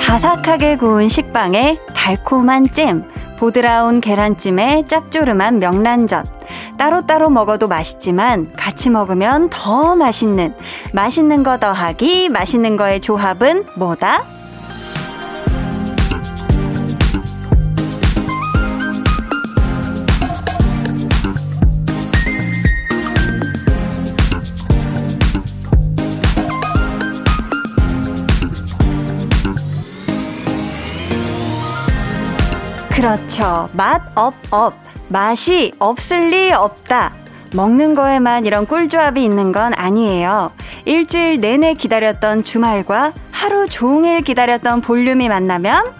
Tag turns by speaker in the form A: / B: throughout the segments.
A: 바삭하게 구운 식빵에 달콤한 잼, 보드라운 계란찜에 짭조름한 명란젓. 따로따로 먹어도 맛있지만 같이 먹으면 더 맛있는, 맛있는 거 더하기, 맛있는 거의 조합은 뭐다? 그렇죠. 맛없없. 맛이 없을 리 없다. 먹는 거에만 이런 꿀조합이 있는 건 아니에요. 일주일 내내 기다렸던 주말과 하루 종일 기다렸던 볼륨이 만나면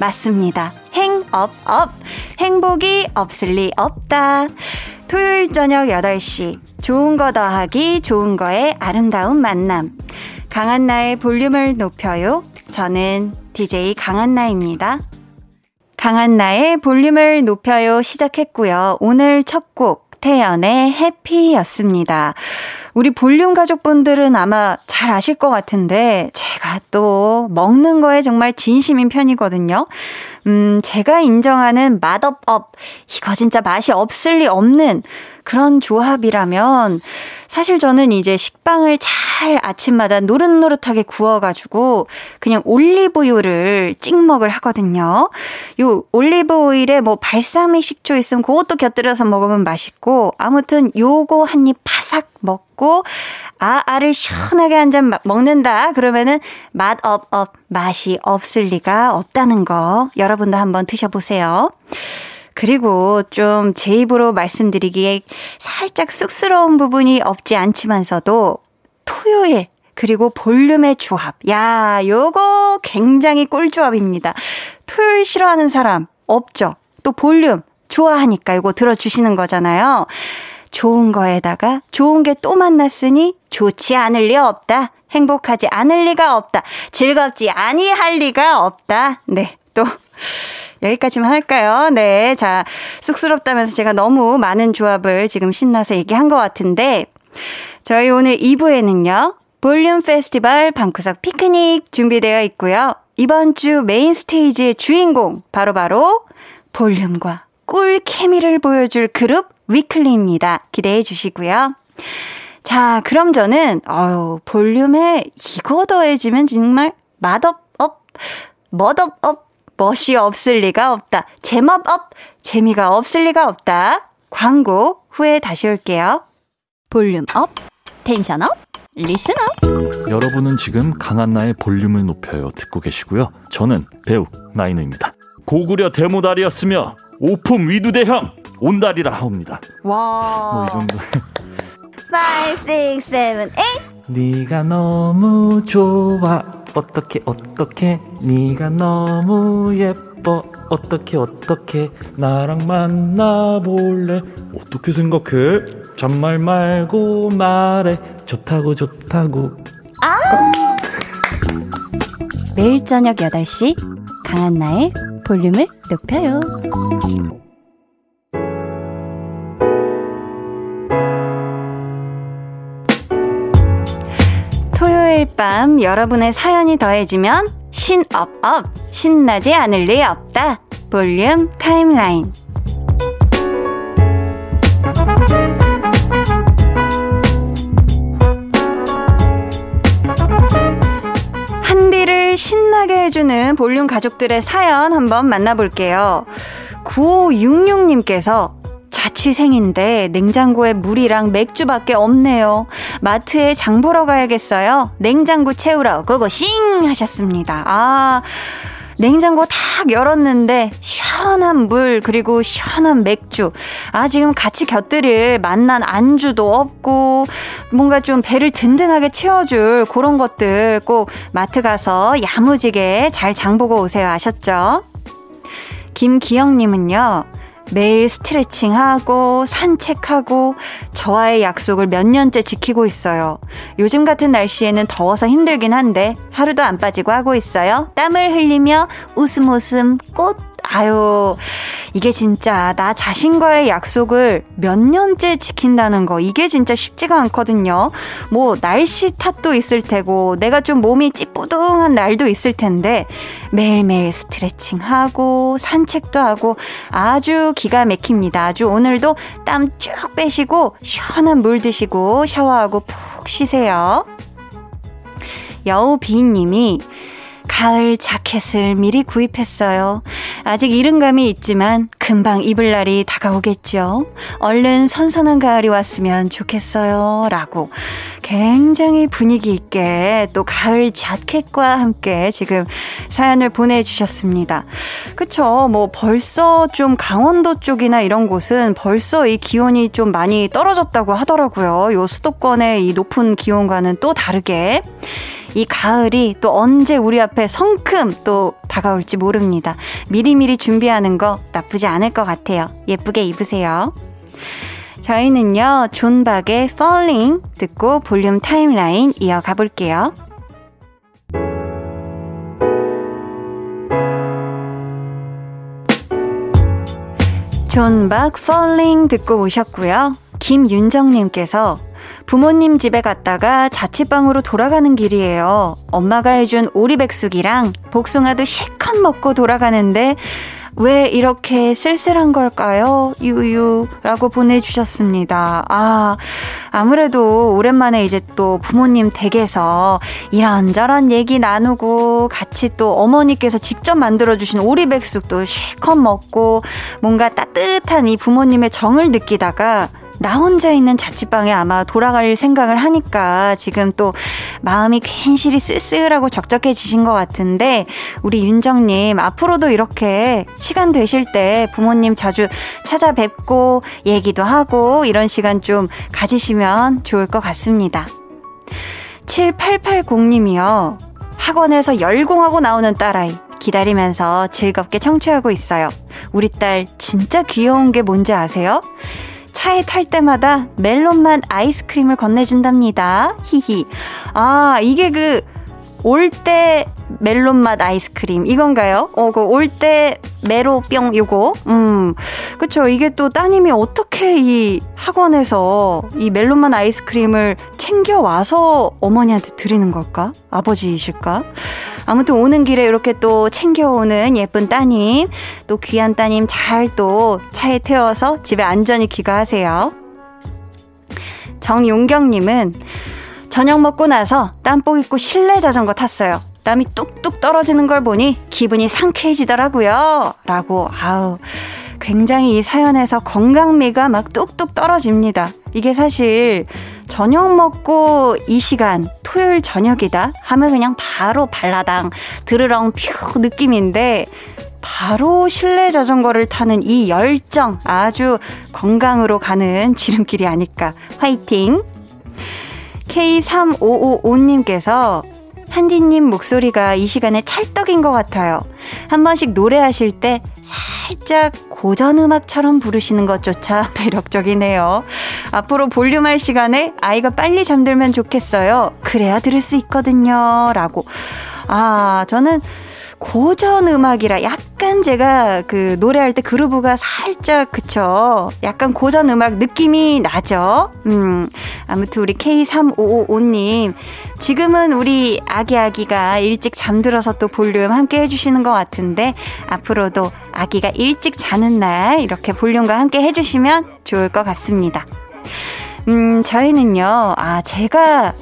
A: 맞습니다. 행없없. 행복이 없을 리 없다. 토요일 저녁 8시. 좋은 거 더하기, 좋은 거에 아름다운 만남. 강한나의 볼륨을 높여요. 저는 DJ 강한나입니다. 강한 나의 볼륨을 높여요 시작했고요. 오늘 첫 곡 태연의 해피였습니다. 우리 볼륨 가족분들은 아마 잘 아실 것 같은데 제가 또 먹는 거에 정말 진심인 편이거든요. 음, 제가 인정하는 맛업업 이거 진짜 맛이 없을 리 없는 그런 조합이라면 사실 저는 이제 식빵을 잘 아침마다 노릇노릇하게 구워가지고 그냥 올리브유를 찍먹을 하거든요. 요 올리브오일에 뭐 발사믹 식초 있으면 그것도 곁들여서 먹으면 맛있고 아무튼 요거 한 입 바삭 먹고 아, 알을 시원하게 한 잔 먹는다. 그러면은 맛없없, 맛이 없을 리가 없다는 거 여러분도 한번 드셔보세요. 그리고 좀 제 입으로 말씀드리기에 살짝 쑥스러운 부분이 없지 않지만서도 토요일 그리고 볼륨의 조합. 야, 요거 굉장히 꿀조합입니다. 토요일 싫어하는 사람 없죠? 또 볼륨 좋아하니까 이거 들어주시는 거잖아요. 좋은 거에다가 좋은 게 또 만났으니 좋지 않을 리 없다. 행복하지 않을 리가 없다. 즐겁지 아니할 리가 없다. 네, 또 여기까지만 할까요? 네. 자, 쑥스럽다면서 제가 너무 많은 조합을 지금 신나서 얘기한 것 같은데, 저희 오늘 2부에는요, 볼륨 페스티벌 방구석 피크닉 준비되어 있고요. 이번 주 메인 스테이지의 주인공, 바로바로 바로 볼륨과 꿀 케미를 보여줄 그룹 위클리입니다. 기대해 주시고요. 자, 그럼 저는, 어유 볼륨에 이거 더해지면 정말 맛업, 업, 멋업, 업, 멋이 없을 리가 없다. 재미없없, 재미가 없을 리가 없다. 광고 후에 다시 올게요. 볼륨 up, tension up, listen up.
B: 여러분은 지금 강한나의 볼륨을 높여요 듣고 계시고요. 저는 배우 나인우입니다. 고구려 대모달이었으며 오품 위두대형 온달이라 하옵니다.
A: 와.
B: 뭐 이 정도.
A: 5, 6, 7, 8.
B: 네가 너무 좋아. 어떻게 어떻게? 네가 너무 예뻐. 어떻게 어떻게? 나랑 만나볼래? 어떻게 생각해? 잔말 말고 말해. 좋다고 좋다고. 아!
A: 매일 저녁 8시 강한나의 볼륨을 높여요 토요일 밤 여러분의 사연이 더해지면 신업업 신나지 않을 리 없다 볼륨 타임라인 한디를 신나게 해주는 볼륨 가족들의 사연 한번 만나볼게요. 9566님께서 자취생인데 냉장고에 물이랑 맥주밖에 없네요. 마트에 장 보러 가야겠어요. 냉장고 채우러 고고싱 하셨습니다. 아, 냉장고 탁 열었는데 시원한 물 그리고 시원한 맥주. 아 지금 같이 곁들일 맛난 안주도 없고 뭔가 좀 배를 든든하게 채워줄 그런 것들 꼭 마트 가서 야무지게 잘 장보고 오세요. 아셨죠? 김기영님은요. 매일 스트레칭하고 산책하고 저와의 약속을 몇 년째 지키고 있어요. 요즘 같은 날씨에는 더워서 힘들긴 한데 하루도 안 빠지고 하고 있어요. 땀을 흘리며 웃음 웃음 꽃 아유, 이게 진짜 나 자신과의 약속을 몇 년째 지킨다는 거, 이게 진짜 쉽지가 않거든요. 뭐, 날씨 탓도 있을 테고, 내가 좀 몸이 찌뿌둥한 날도 있을 텐데, 매일매일 스트레칭 하고, 산책도 하고, 아주 기가 막힙니다. 아주 오늘도 땀 쭉 빼시고, 시원한 물 드시고, 샤워하고 푹 쉬세요. 여우비님이 가을 자켓을 미리 구입했어요. 아직 이른 감이 있지만 금방 입을 날이 다가오겠죠. 얼른 선선한 가을이 왔으면 좋겠어요. 라고 굉장히 분위기 있게 또 가을 자켓과 함께 지금 사연을 보내주셨습니다. 그쵸. 뭐 벌써 좀 강원도 쪽이나 이런 곳은 벌써 이 기온이 좀 많이 떨어졌다고 하더라고요. 요 수도권의 이 높은 기온과는 또 다르게. 이 가을이 또 언제 우리 앞에 성큼 또 다가올지 모릅니다. 미리미리 준비하는 거 나쁘지 않을 것 같아요. 예쁘게 입으세요. 저희는요, 존박의 Falling 듣고 볼륨 timeline 이어가 볼게요. 존박 Falling 듣고 오셨고요. 김윤정님께서 부모님 집에 갔다가 자취방으로 돌아가는 길이에요. 엄마가 해준 오리백숙이랑 복숭아도 실컷 먹고 돌아가는데 왜 이렇게 쓸쓸한 걸까요? 유유라고 보내주셨습니다. 아, 아무래도 오랜만에 이제 또 부모님 댁에서 이런저런 얘기 나누고 같이 또 어머니께서 직접 만들어주신 오리백숙도 실컷 먹고 뭔가 따뜻한 이 부모님의 정을 느끼다가 나 혼자 있는 자취방에 아마 돌아갈 생각을 하니까 지금 또 마음이 괜시리 쓸쓸하고 적적해지신 것 같은데 우리 윤정님 앞으로도 이렇게 시간 되실 때 부모님 자주 찾아뵙고 얘기도 하고 이런 시간 좀 가지시면 좋을 것 같습니다. 7880님이요. 학원에서 열공하고 나오는 딸아이. 기다리면서 즐겁게 청취하고 있어요. 우리 딸 진짜 귀여운 게 뭔지 아세요? 차에 탈 때마다 멜론맛 아이스크림을 건네준답니다. 히히. 아, 이게 그, 올때 멜론 맛 아이스크림 이건가요? 어, 그 올때 메로뿅 요거. 음. 그쵸. 이게 또 따님이 어떻게 이 학원에서 이 멜론 맛 아이스크림을 챙겨 와서 어머니한테 드리는 걸까? 아버지이실까? 아무튼 오는 길에 이렇게 또 챙겨오는 예쁜 따님, 또 귀한 따님 잘 또 차에 태워서 집에 안전히 귀가하세요. 정용경님은 저녁 먹고 나서 땀복 입고 실내 자전거 탔어요. 땀이 뚝뚝 떨어지는 걸 보니 기분이 상쾌해지더라고요. 라고, 아우. 굉장히 이 사연에서 건강미가 막 뚝뚝 떨어집니다. 이게 사실 저녁 먹고 이 시간 토요일 저녁이다 하면 그냥 바로 발라당 드르렁 퓨 느낌인데 바로 실내 자전거를 타는 이 열정 아주 건강으로 가는 지름길이 아닐까 화이팅 K3555님께서 한디님 목소리가 이 시간에 찰떡인 것 같아요. 한 번씩 노래하실 때 살짝 고전 음악처럼 부르시는 것조차 매력적이네요. 앞으로 볼륨할 시간에 아이가 빨리 잠들면 좋겠어요. 그래야 들을 수 있거든요. 라고. 아, 저는 고전 음악이라 약간 제가 그 노래할 때 그루브가 살짝 그쵸. 약간 고전 음악 느낌이 나죠. 음. 아무튼 우리 K3555님 지금은 우리 아기 아기가 일찍 잠들어서 또 볼륨 함께 해주시는 것 같은데 앞으로도 아기가 일찍 자는 날 이렇게 볼륨과 함께 해주시면 좋을 것 같습니다. 음, 저희는요, 아, 제가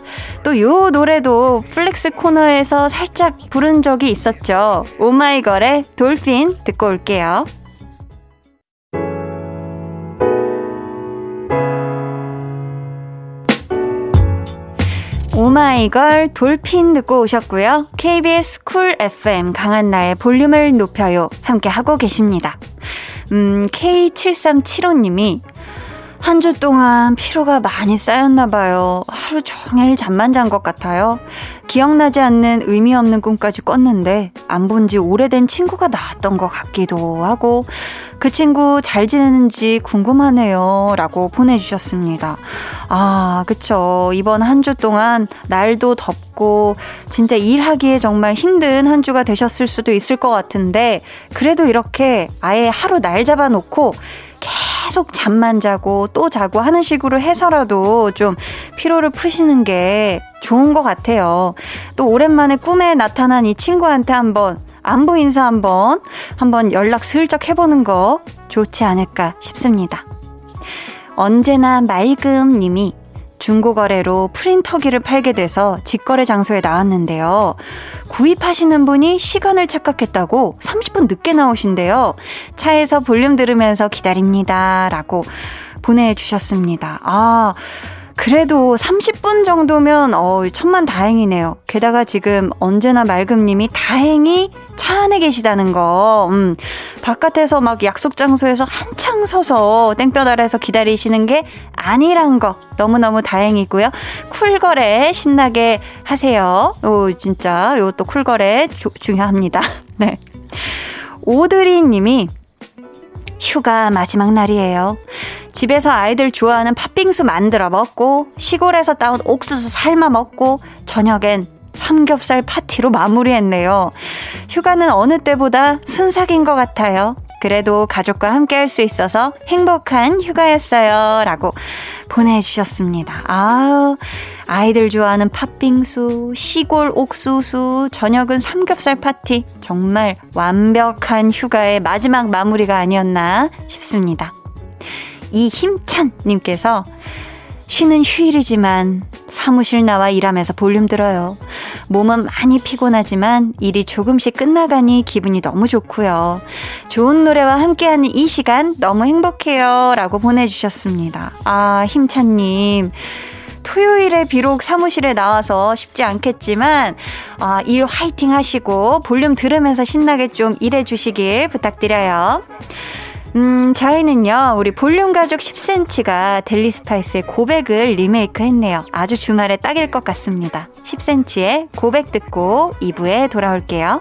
A: 또 요 노래도 flex 코너에서 살짝 부른 적이 있었죠. 오마이걸의 Dolphin 듣고 올게요. 오마이걸 Dolphin 듣고 오셨고요. KBS Cool FM 강한나의 볼륨을 높여요. 함께 하고 계십니다. 음, K7375님이 한 주 동안 피로가 많이 쌓였나 봐요. 하루 종일 잠만 잔 것 같아요. 기억나지 않는 의미 없는 꿈까지 꿨는데 안 본 지 오래된 친구가 나왔던 것 같기도 하고 그 친구 잘 지내는지 궁금하네요. 라고 보내주셨습니다. 아, 그쵸. 이번 한 주 동안 날도 덥고 진짜 일하기에 정말 힘든 한 주가 되셨을 수도 있을 것 같은데 그래도 이렇게 아예 하루 날 잡아놓고 계속 잠만 자고 또 자고 하는 식으로 해서라도 좀 피로를 푸시는 게 좋은 것 같아요. 또 오랜만에 꿈에 나타난 이 친구한테 한번 안부 인사 한번 한번 연락 슬쩍 해보는 거 좋지 않을까 싶습니다. 언제나 맑음 님이 중고거래로 프린터기를 팔게 돼서 직거래 장소에 나왔는데요. 구입하시는 분이 시간을 착각했다고 30분 늦게 나오신대요. 차에서 볼륨 들으면서 기다립니다. 라고 보내주셨습니다. 아, 그래도 30분 정도면 어 천만 다행이네요. 게다가 지금 언제나 말금님이 다행히 차 안에 계시다는 거. 음, 바깥에서 막 약속 장소에서 한창 서서 땡볕 아래서 기다리시는 게 아니란 거 너무너무 다행이고요. 쿨거래 신나게 하세요. 오 진짜 요또 쿨거래 주, 중요합니다. 네. 오드리 님이 휴가 마지막 날이에요. 집에서 아이들 좋아하는 팥빙수 만들어 먹고 시골에서 따온 옥수수 삶아 먹고 저녁엔 삼겹살 파티로 마무리했네요. 휴가는 어느 때보다 순삭인 것 같아요. 그래도 가족과 함께 할 수 있어서 행복한 휴가였어요. 라고 보내주셨습니다. 아우, 아이들 좋아하는 팥빙수, 시골 옥수수, 저녁은 삼겹살 파티. 정말 완벽한 휴가의 마지막 마무리가 아니었나 싶습니다. 이 힘찬님께서 쉬는 휴일이지만 사무실 나와 일하면서 볼륨 들어요. 몸은 많이 피곤하지만 일이 조금씩 끝나가니 기분이 너무 좋고요. 좋은 노래와 함께하는 이 시간 너무 행복해요. 라고 보내주셨습니다. 아, 힘찬님. 토요일에 비록 사무실에 나와서 쉽지 않겠지만, 아, 일 화이팅 하시고 볼륨 들으면서 신나게 좀 일해 주시길 부탁드려요. 음, 저희는요, 우리 볼륨 가족 10cm가 델리 스파이스의 고백을 리메이크 했네요. 아주 주말에 딱일 것 같습니다. 10cm의 고백 듣고 2부에 돌아올게요.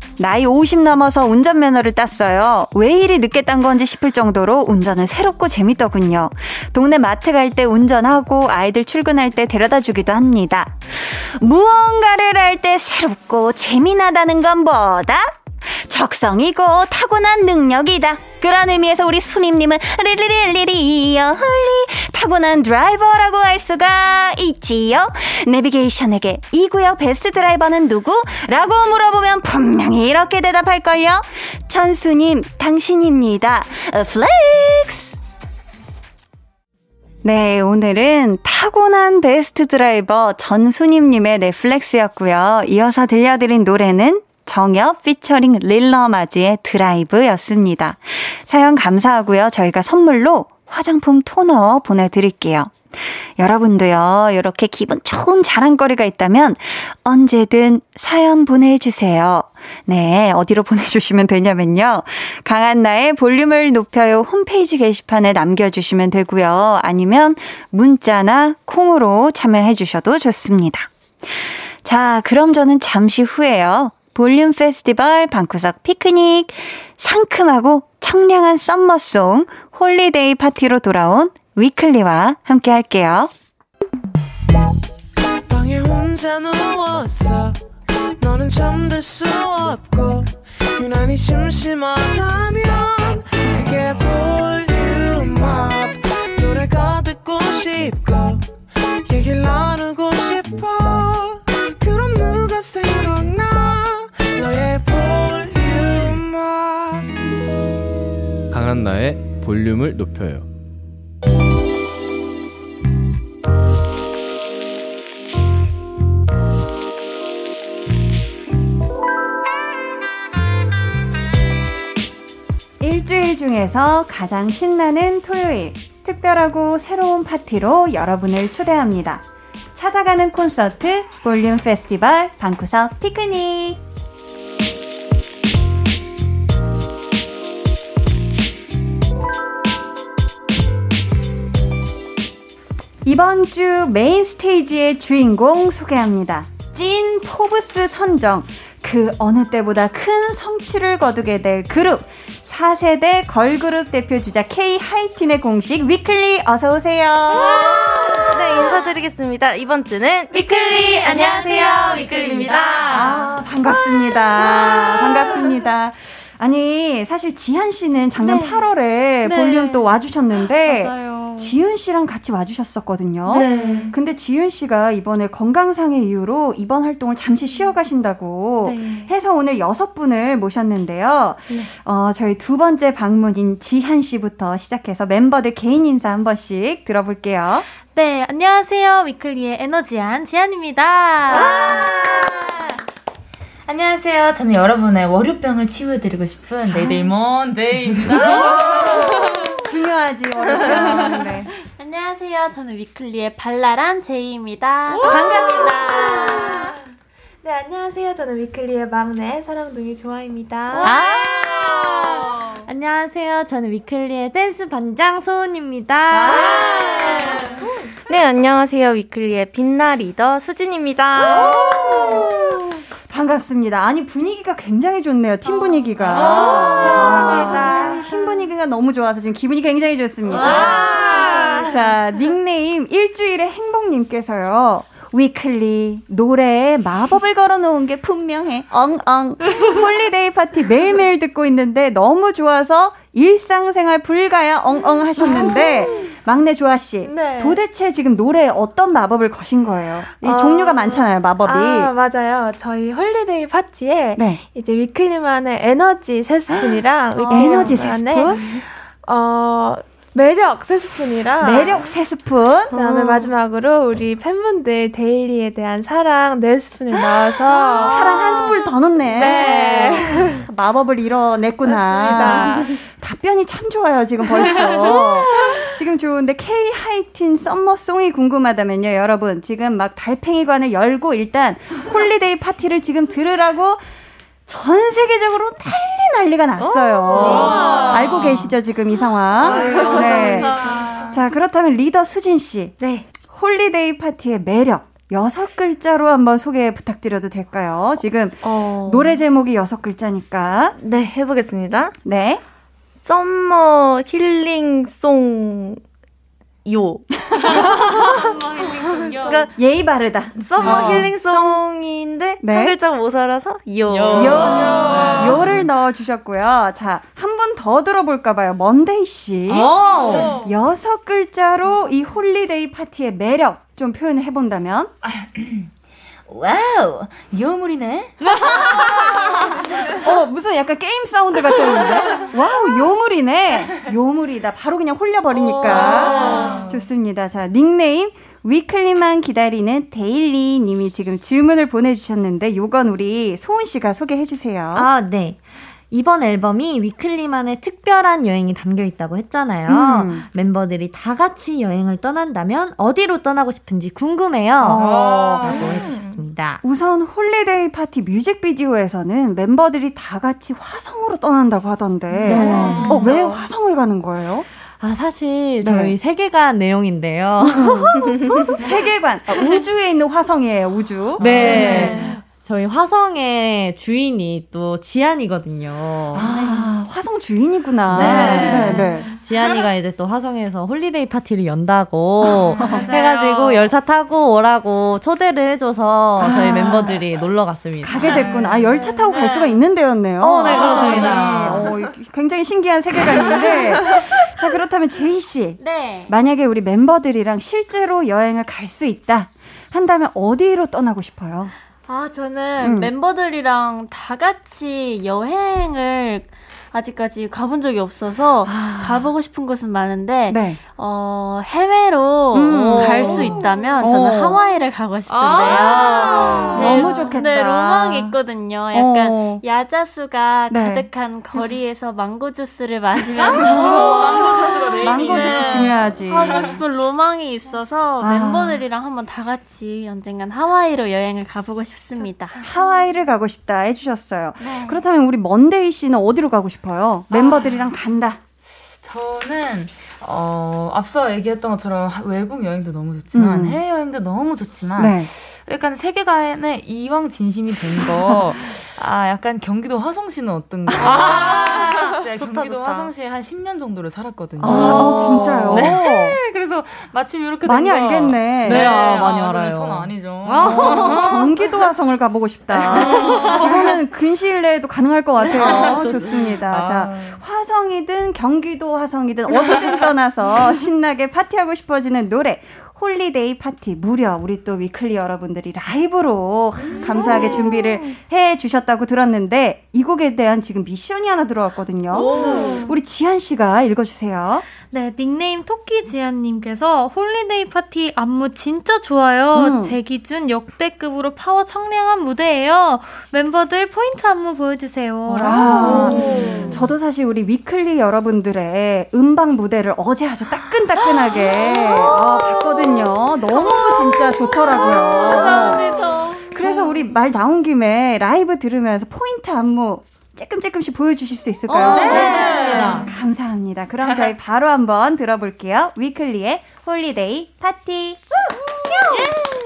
A: 나이 50 넘어서 운전 면허를 땄어요. 왜 이리 늦게 딴 건지 싶을 정도로 운전은 새롭고 재밌더군요. 동네 마트 갈 때 운전하고 아이들 출근할 때 데려다 주기도 합니다. 무언가를 할 때 새롭고 재미나다는 건 뭐다? 적성이고 타고난 능력이다. 그런 의미에서 우리 수님님은 리리리리리요 헐리 타고난 드라이버라고 할 수가 있지요. 내비게이션에게 이 구역 베스트 드라이버는 누구? 라고 물어보면 분명히 이렇게 대답할걸요. 천수님, 당신입니다. Flex! 네, 오늘은 타고난 베스트 드라이버 전수님님의 flex였고요. 이어서 들려드린 노래는 정엽 피처링 릴러마지의 드라이브였습니다. 사연 감사하고요. 저희가 선물로 화장품 토너 보내드릴게요. 여러분도요, 이렇게 기분 좋은 자랑거리가 있다면 언제든 사연 보내주세요. 네, 어디로 보내주시면 되냐면요. 강한나의 볼륨을 높여요 홈페이지 게시판에 남겨주시면 되고요. 아니면 문자나 콩으로 참여해주셔도 좋습니다. 자, 그럼 저는 잠시 후에요. 볼륨 페스티벌 방구석 피크닉 상큼하고 청량한 summer song Holiday Party로 돌아온 위클리와 함께 할게요. 방에 혼자 누웠어
C: 강한나의 볼륨을 높여요
A: 일주일 중에서 가장 신나는 토요일, 특별하고 새로운 파티로 여러분을 초대합니다. 찾아가는 콘서트, 볼륨 페스티벌, 방구석 피크닉. 이번 주 메인 스테이지의 주인공 소개합니다. 찐 포브스 선정. 그 어느 때보다 큰 성취를 거두게 될 그룹. 4세대 걸그룹 대표 주자 K 하이틴의 공식 위클리 어서 오세요.
D: 네, 인사드리겠습니다. 이번 주는 위클리 안녕하세요. 위클리입니다.
A: 아, 반갑습니다. 반갑습니다. 아니, 사실 지한 씨는 작년
D: 네.
A: 8월에
D: 네.
A: 볼륨 또 와주셨는데,
D: 맞아요.
A: 지윤 씨랑 같이 와주셨었거든요.
D: 네.
A: 근데 지윤 씨가 이번에 건강상의 이유로 이번 활동을 잠시 쉬어가신다고
D: 네.
A: 해서 오늘 여섯 분을 모셨는데요.
D: 네.
A: 어, 저희 두 번째 방문인 지한 씨부터 시작해서 멤버들 개인 인사 한 번씩 들어볼게요.
D: 네, 안녕하세요. 위클리의 에너지한 지한입니다.
E: 안녕하세요. 저는 여러분의 월요병을 치유해드리고 싶은 네이데이 먼데이입니다.
A: 중요하지, 어렵면. 네.
D: 안녕하세요. 저는 위클리의 발랄한 재희입니다. 반갑습니다. 네, 안녕하세요. 저는 위클리의 막내 사랑둥이 조아입니다. 안녕하세요. 저는 위클리의 댄스 반장 소은입니다. 네, 안녕하세요. 위클리의 빛나 리더 수진입니다.
A: 반갑습니다. 아니, 분위기가 굉장히 좋네요. 팀 분위기가.
D: 감사합니다.
A: 팀 분위기가 너무 좋아서 지금 기분이 굉장히 좋습니다. 자, 닉네임 일주일의 행복님께서요. 위클리 노래에 마법을 걸어놓은 게 분명해. 엉엉. Holiday Party 매일매일 듣고 있는데 너무 좋아서 일상생활 불가야 엉엉 하셨는데 막내 조아 씨,
D: 네.
A: 도대체 지금 노래에 어떤 마법을 거신 거예요? 이
D: 어,
A: 종류가 많잖아요, 마법이.
D: 아, 맞아요. 저희 Holiday Party에
A: 네.
D: 이제 위클리만의 에너지 세 스푼이랑
A: 에너지 세 스푼,
D: 어, 매력 세 스푼이랑
A: 매력 세 스푼,
D: 그다음에 마지막으로 우리 팬분들 데일리에 대한 사랑 네 스푼을 넣어서
A: 사랑 한 스푼 더 넣네.
D: 네.
A: 마법을 이뤄냈구나. 답변이 참 좋아요, 지금 벌써. 지금 좋은데, K 하이틴 summer song이 궁금하다면요, 여러분. 지금 막 달팽이관을 열고 일단 Holiday Party를 지금 들으라고 전 세계적으로 난리 난리가 났어요. 알고 계시죠, 지금 이 상황? 네. 자, 그렇다면 리더 수진 씨.
D: 네.
A: Holiday Party의 매력. 여섯 글자로 한번 소개 부탁드려도 될까요? 지금
D: 어,
A: 노래 제목이 여섯 글자니까.
D: 네, 해보겠습니다.
A: 네.
D: summer healing song 요. 그러니까
A: 예의 바르다.
D: summer
A: 어.
D: healing song인데
A: 네.
D: 한 글자가 모자라서 요.
A: 요. 요를 넣어 주셨고요. 자, 한 분 더 들어볼까 봐요. 먼데이 씨.
E: 오!
A: 여섯 글자로 이 Holiday Party의 매력 좀 표현을 해 본다면?
E: 와우! 요물이네?
A: 어, 무슨 약간 게임 사운드 같았는데? 와우, 요물이네. 요물이다. 바로 그냥 홀려버리니까. 좋습니다. 자, 닉네임. 위클리만 기다리는 데일리 님이 지금 질문을 보내주셨는데, 요건 우리 소은 씨가 소개해 주세요.
F: 아, 네. 이번 앨범이 위클리만의 특별한 여행이 담겨 있다고 했잖아요.
A: 음.
F: 멤버들이 다 같이 여행을 떠난다면 어디로 떠나고 싶은지 궁금해요.
A: 어.
F: 라고 해주셨습니다.
A: 우선 Holiday Party 뮤직비디오에서는 멤버들이 다 같이 화성으로 떠난다고 하던데, 어, 왜 화성을 가는 거예요?
F: 아, 사실
A: 네.
F: 저희 세계관 내용인데요.
A: 세계관, 아, 우주에 있는 화성이에요, 우주.
F: 네. 저희 화성의 주인이 또 지한이거든요.
A: 아, 화성 주인이구나.
F: 네.
A: 네, 네.
F: 지한이가 이제 또 화성에서 Holiday Party를 연다고 해가지고 열차 타고 오라고 초대를 해줘서 저희
A: 아.
F: 멤버들이 놀러 갔습니다.
A: 가게 됐구나. 아, 열차 타고 갈 수가 있는 데였네요.
F: 어, 네,
A: 아,
F: 그렇습니다.
A: 어, 굉장히 신기한 세계가 있는데. 자, 그렇다면 제이씨.
G: 네.
A: 만약에 우리 멤버들이랑 실제로 여행을 갈 수 있다. 한다면 어디로 떠나고 싶어요?
G: 아, 저는
A: 음.
G: 멤버들이랑 다 같이 여행을 아직까지 가본 적이 없어서 가보고 싶은 곳은 많은데
A: 네.
G: 어, 해외로
A: 음.
G: 갈수 있다면 저는
A: 어.
G: 하와이를 가고 싶은데요.
A: 아,
G: 제-
A: 너무 좋겠다.
G: 네, 로망이 있거든요. 약간
A: 어.
G: 야자수가
A: 네.
G: 가득한 거리에서 망고 주스를 마시면서
E: 망고 주스가 메인이네.
A: 망고 주스 중요하지.
G: 하고 싶은 로망이 있어서
A: 아.
G: 멤버들이랑 한번 다 같이 언젠간 하와이로 여행을 가보고 싶습니다.
A: 하와이를 가고 싶다 해주셨어요.
G: 네.
A: 그렇다면 우리 먼데이 씨는 어디로 가고 싶어요? 멤버들이랑 간다.
E: 저는 어, 앞서 얘기했던 것처럼 하- 외국 여행도 너무 좋지만
A: 음.
E: 해외 여행도 너무 좋지만
A: 네.
E: 약간 세계관에 이왕 진심이 된 거, 아, 약간 경기도 화성시는 어떤가. 제가
G: 좋다,
E: 경기도
G: 좋다.
E: 화성시에 한 10년 정도를 살았거든요.
A: 아, 어, 진짜요?
E: 네. 그래서 마침 이렇게
A: 많이
E: 된 거.
A: 알겠네.
E: 네,
F: 아, 많이
E: 아, 근데
F: 알아요.
E: 손 아니죠.
A: 경기도 화성을 가보고 싶다. 이거는 근시일 내에도 가능할 것 같아요. 좋습니다.
E: 아.
A: 자, 화성이든 경기도 화성이든 어디든 떠나서 신나게 파티하고 싶어지는 노래. Holiday Party 무려 우리 또 위클리 여러분들이 라이브로 감사하게 준비를 해 주셨다고 들었는데 이 곡에 대한 지금 미션이 하나 들어왔거든요. 우리 지한 씨가 읽어 주세요.
D: 네, 닉네임 토끼지한님께서 Holiday Party 안무 진짜 좋아요.
A: 음.
D: 제 기준 역대급으로 파워 청량한 무대예요. 멤버들 포인트 안무 보여주세요.
A: 아, 저도 사실 우리 위클리 여러분들의 음방 무대를 어제 아주 따끈따끈하게 어, 봤거든요. 너무 진짜 좋더라고요.
G: 감사합니다.
A: 그래서 우리 말 나온 김에 라이브 들으면서 포인트 안무 조금조금씩 보여주실 수 있을까요?
F: 네, 좋습니다.
A: 감사합니다. 그럼 저희 바로 한번 들어볼게요. 위클리의
H: Holiday Party. 시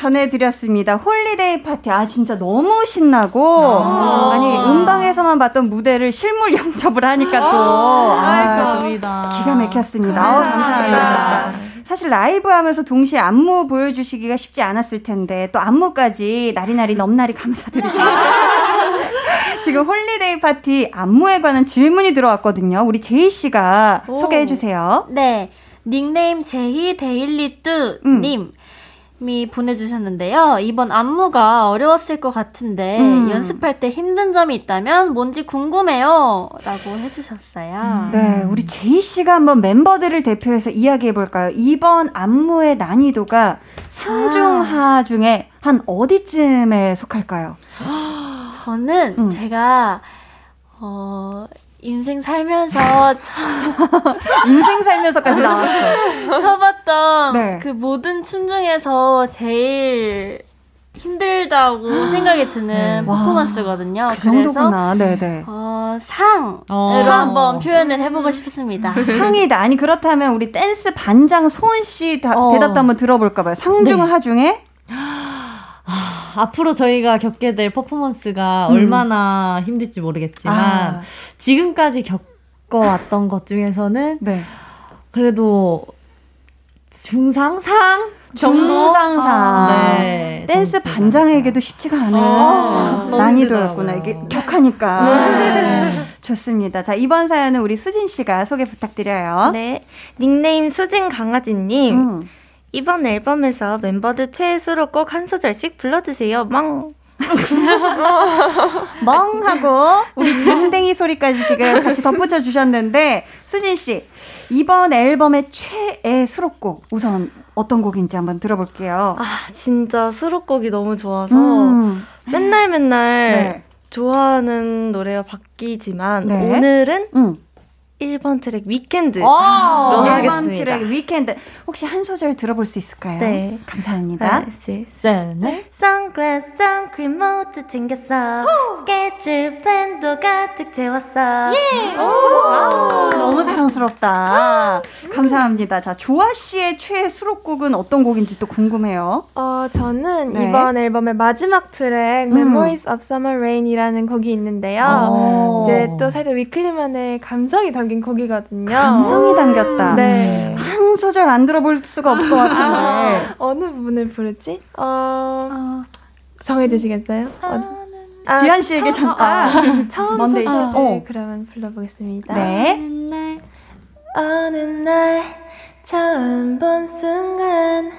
A: 전해드렸습니다. Holiday Party. 아, 진짜 너무 신나고. 아. 니 음방에서만 봤던 무대를 실물 영접을 하니까 또. 아,
F: 감사합니다.
A: 기가 막혔습니다. 아, 감사합니다. 사실 라이브 하면서 동시에 안무 보여주시기가 쉽지 않았을 텐데, 또 안무까지 나리나리 넘나리 감사드립니다. 지금 Holiday Party 안무에 관한 질문이 들어왔거든요. 우리 재희 씨가 소개해 주세요.
G: 네. 닉네임 제희 데일리 뚜님. 이 보내주셨는데요. 이번 안무가 어려웠을 것 같은데
A: 음.
G: 연습할 때 힘든 점이 있다면 뭔지 궁금해요. 라고 해주셨어요.
A: 네, 우리 제이 씨가 한번 멤버들을 대표해서 이야기해 볼까요? 이번 안무의 난이도가 상중하 중에 한 어디쯤에 속할까요?
G: 저는
A: 음.
G: 제가 어 인생 살면서
A: 인생 살면서까지 나왔어.
G: 쳐봤던
A: 네.
G: 그 모든 춤 중에서 제일 힘들다고 생각이 드는
A: 와,
G: 퍼포먼스거든요.
A: 그 정도구나. 네네.
G: 그래서 어, 상으로
F: 어.
G: 한번 표현을 해보고 싶습니다.
A: 상이다. 아니 그렇다면 우리 댄스 반장 소은 씨 다-
F: 어.
A: 대답도 한번 들어볼까 봐요. 상중하 중에
F: 앞으로 저희가 겪게 될 퍼포먼스가
A: 음.
F: 얼마나 힘들지 모르겠지만
A: 아.
F: 지금까지 겪어왔던 것 중에서는
A: 네.
F: 그래도 중상상 정도?
A: 중상상.
F: 네,
A: 댄스 반장에게도 쉽지가 않은
F: 어, 너무
A: 난이도였구나. 이게 격하니까.
F: 네.
A: 좋습니다. 자, 이번 사연은 우리 수진 씨가 소개 부탁드려요.
I: 네. 닉네임 수진 강아지님.
A: 음.
I: 이번 앨범에서 멤버들 최애 수록곡 한 소절씩 불러주세요. 멍.
A: 멍 하고 우리 댕댕이 소리까지 지금 같이 덧붙여 주셨는데 수진 씨 이번 앨범의 최애 수록곡 우선 어떤 곡인지 한번 들어볼게요.
I: 아, 진짜 수록곡이 너무 좋아서
A: 음,
I: 맨날 맨날
A: 네.
I: 좋아하는 노래가 바뀌지만
A: 네.
I: 오늘은
A: 음.
I: 1번 트랙 Weekend.
A: 어,
I: 너무
A: 앨범
I: 하겠습니다.
A: 트랙 Weekend 혹시 한 소절 들어볼 수 있을까요?
I: 네.
A: 감사합니다.
F: 넷.
I: 선글라스, 선크림 모두 챙겼어. 스케줄 펜도 가득 채웠어.
A: 오, 너무 사랑스럽다. 감사합니다. 자, 조아 씨의 최애 수록곡은 어떤 곡인지 또 궁금해요.
J: 어, 저는
A: 네.
J: 이번 앨범의 마지막 트랙
A: 음.
J: Memories of Summer Rain이라는 곡이 있는데요.
A: 오.
J: 이제 또 살짝 위클리만의 감성이 담긴 곡이거든요.
A: 감성이 담겼다.
J: 네.
A: 한 소절 안 들어볼 수가 없을 것 같은데.
J: 어느 부분을 부르지? 어, 정해주시겠어요? 어, 아,
A: 지한 씨에게
J: 처음-
A: 잠깐.
J: 아, 처음
A: 먼데이
J: 소절
A: 씨. 어.
J: 그러면 불러보겠습니다.
A: 네.
J: 어느 날 처음 본 순간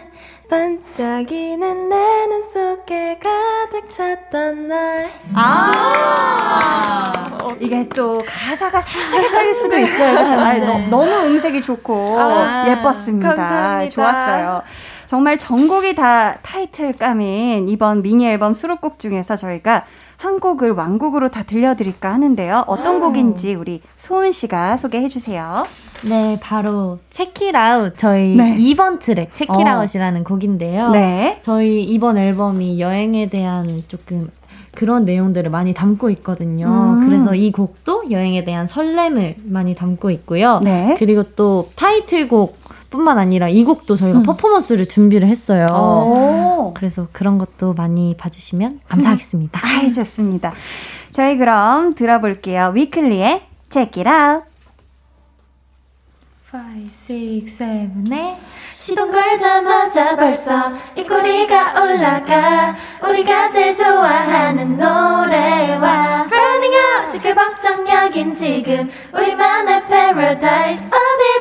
J: 반짝이는 내 눈 속에 가득 찼던 날
A: 아, 이게 또 가사가 살짝 헷갈릴 수도 있어요. 아, 너, 너무 음색이 좋고
J: 아,
A: 예뻤습니다.
J: 감사합니다.
A: 좋았어요. 정말 전곡이 다 타이틀감인 이번 미니 앨범 수록곡 중에서 저희가 한 곡을 완곡으로 다 들려드릴까 하는데요. 어떤 곡인지 우리 소은 씨가 소개해 주세요.
F: 네, 바로 Check It Out 저희
A: 네.
F: 2번 트랙 Check It
A: 어.
F: Out이라는 곡인데요.
A: 네.
F: 저희 이번 앨범이 여행에 대한 조금 그런 내용들을 많이 담고 있거든요.
A: 음.
F: 그래서 이 곡도 여행에 대한 설렘을 많이 담고 있고요.
A: 네.
F: 그리고 또 타이틀곡 뿐만 아니라 이 곡도 저희가
A: 음.
F: 퍼포먼스를 준비를 했어요.
A: 오.
F: 그래서 그런 것도 많이 봐주시면 감사하겠습니다.
A: 아, 좋습니다. 저희 그럼 들어볼게요. 위클리의 Check It Out.
D: 5, 6, 7, 8
H: 시동 걸자마자 벌써 입꼬리가 올라가 우리가 제일 좋아하는 노래와 Burning out 시끌벅적 여긴 지금 우리만의 paradise 어딜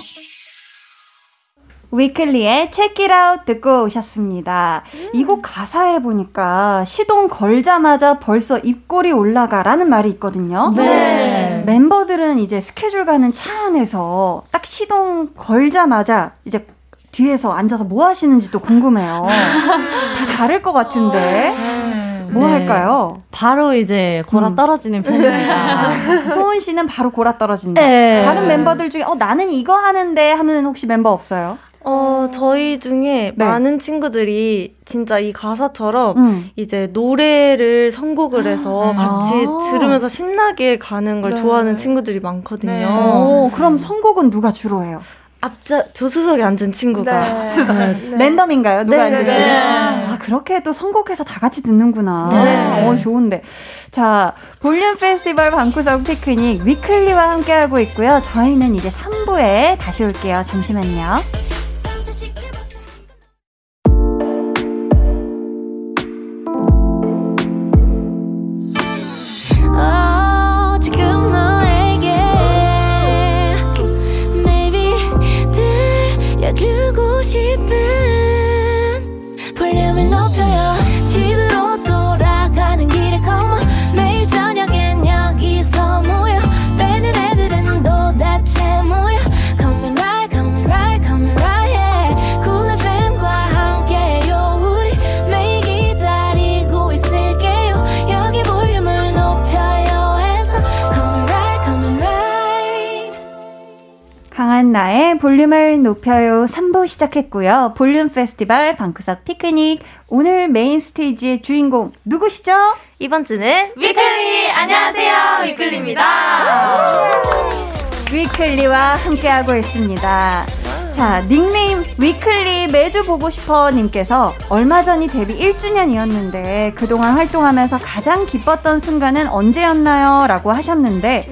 A: 위클리의 Check It Out 듣고 오셨습니다. 이곡 가사에 보니까 시동 걸자마자 벌써 입꼬리 올라가라는 말이 있거든요.
F: 네.
A: 멤버들은 이제 스케줄 가는 차 안에서 딱 시동 걸자마자 이제 뒤에서 앉아서 뭐 하시는지 또 궁금해요. 다 다를 것 같은데. 뭐
F: 네.
A: 할까요?
F: 바로 이제 골아
A: 음.
F: 떨어지는 편입니다.
A: 소은 씨는 바로 골아 떨어진다.
F: 네.
A: 다른 멤버들 중에 어 나는 이거 하는데 하는 혹시 멤버 없어요?
I: 어, 저희 중에
A: 네.
I: 많은 친구들이 진짜 이 가사처럼
A: 음.
I: 이제 노래를 선곡을 해서 같이
A: 아.
I: 들으면서 신나게 가는 걸
J: 네.
I: 좋아하는 친구들이 많거든요.
J: 네.
A: 오, 그럼 선곡은 누가 주로 해요?
I: 앞자 조수석에 앉은 친구가
J: 네.
A: 랜덤인가요? 누가
I: 네,
A: 앉을지?
I: 네, 네.
A: 아, 그렇게 또 선곡해서 다 같이 듣는구나.
I: 네.
A: 어, 좋은데. 자, 볼륨 페스티벌 방구석 피크닉 위클리와 함께하고 있고요. 저희는 이제 3부에 다시 올게요. 잠시만요.
H: 볼륨을 높여요
A: 3부 시작했고요. 볼륨 페스티벌 방구석 피크닉. 오늘 메인 스테이지의 주인공 누구시죠?
I: 이번 주는
H: 위클리 안녕하세요 위클리입니다
A: 위클리와 함께하고 있습니다. 자, 닉네임 위클리 매주 보고 싶어 님께서 얼마 전이 데뷔 1주년이었는데 그동안 활동하면서 가장 기뻤던 순간은 언제였나요? 라고 하셨는데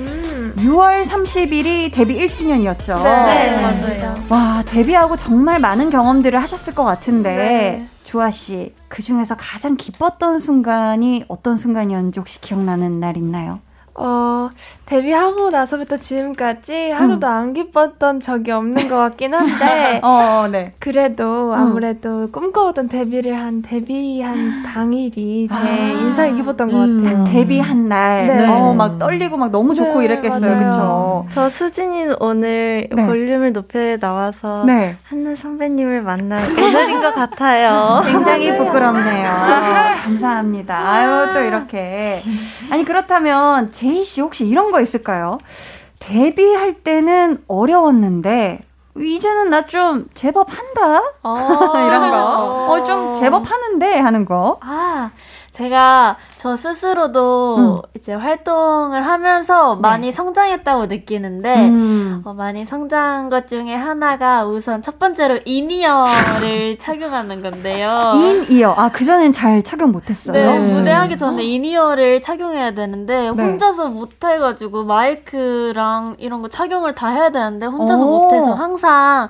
A: 6월 30일이 데뷔 1주년이었죠.
I: 네,
J: 맞아요.
A: 와, 데뷔하고 정말 많은 경험들을 하셨을 것 같은데
J: 네.
A: 주아 씨, 그 중에서 가장 기뻤던 순간이 어떤 순간이었는지 혹시 기억나는 날 있나요?
J: 어, 데뷔하고 나서부터 지금까지 하루도 안 기뻤던 적이 없는 것 같긴 한데,
A: 어, 네.
J: 그래도 아무래도 꿈꿔오던 데뷔를 한 데뷔한 당일이 제 인상이 깊었던 것 같아요.
A: 데뷔한 날,
J: 네.
A: 어, 막 떨리고 막 너무 좋고
J: 네,
A: 이랬겠어요. 그쵸?
I: 저 수진이는 오늘
A: 네.
I: 볼륨을 높여 나와서
A: 네.
I: 한나 선배님을 만난 오늘인 것 같아요.
A: 굉장히 부끄럽네요. 감사합니다. 아유, 또 이렇게. 아니, 그렇다면, 제이 씨 혹시 이런 거 있을까요? 데뷔할 때는 어려웠는데, 이제는 나 좀 제법 한다? 이런 거. 어, 좀 제법 하는데 하는 거.
G: 아, 제가 저 스스로도
A: 음.
G: 이제 활동을 하면서 많이 성장했다고 느끼는데,
A: 음.
G: 어, 많이 성장한 것 중에 하나가 우선 첫 번째로 in-ear를 착용하는 건데요.
A: In 이어. 아, 그전엔 잘 착용 못 했어요.
G: 네, 무대하기 전에 in-ear를 착용해야 되는데
A: 네.
G: 혼자서 못 해 가지고 마이크랑 이런 거 착용을 다 해야 되는데 혼자서
A: 오.
G: 못해서 항상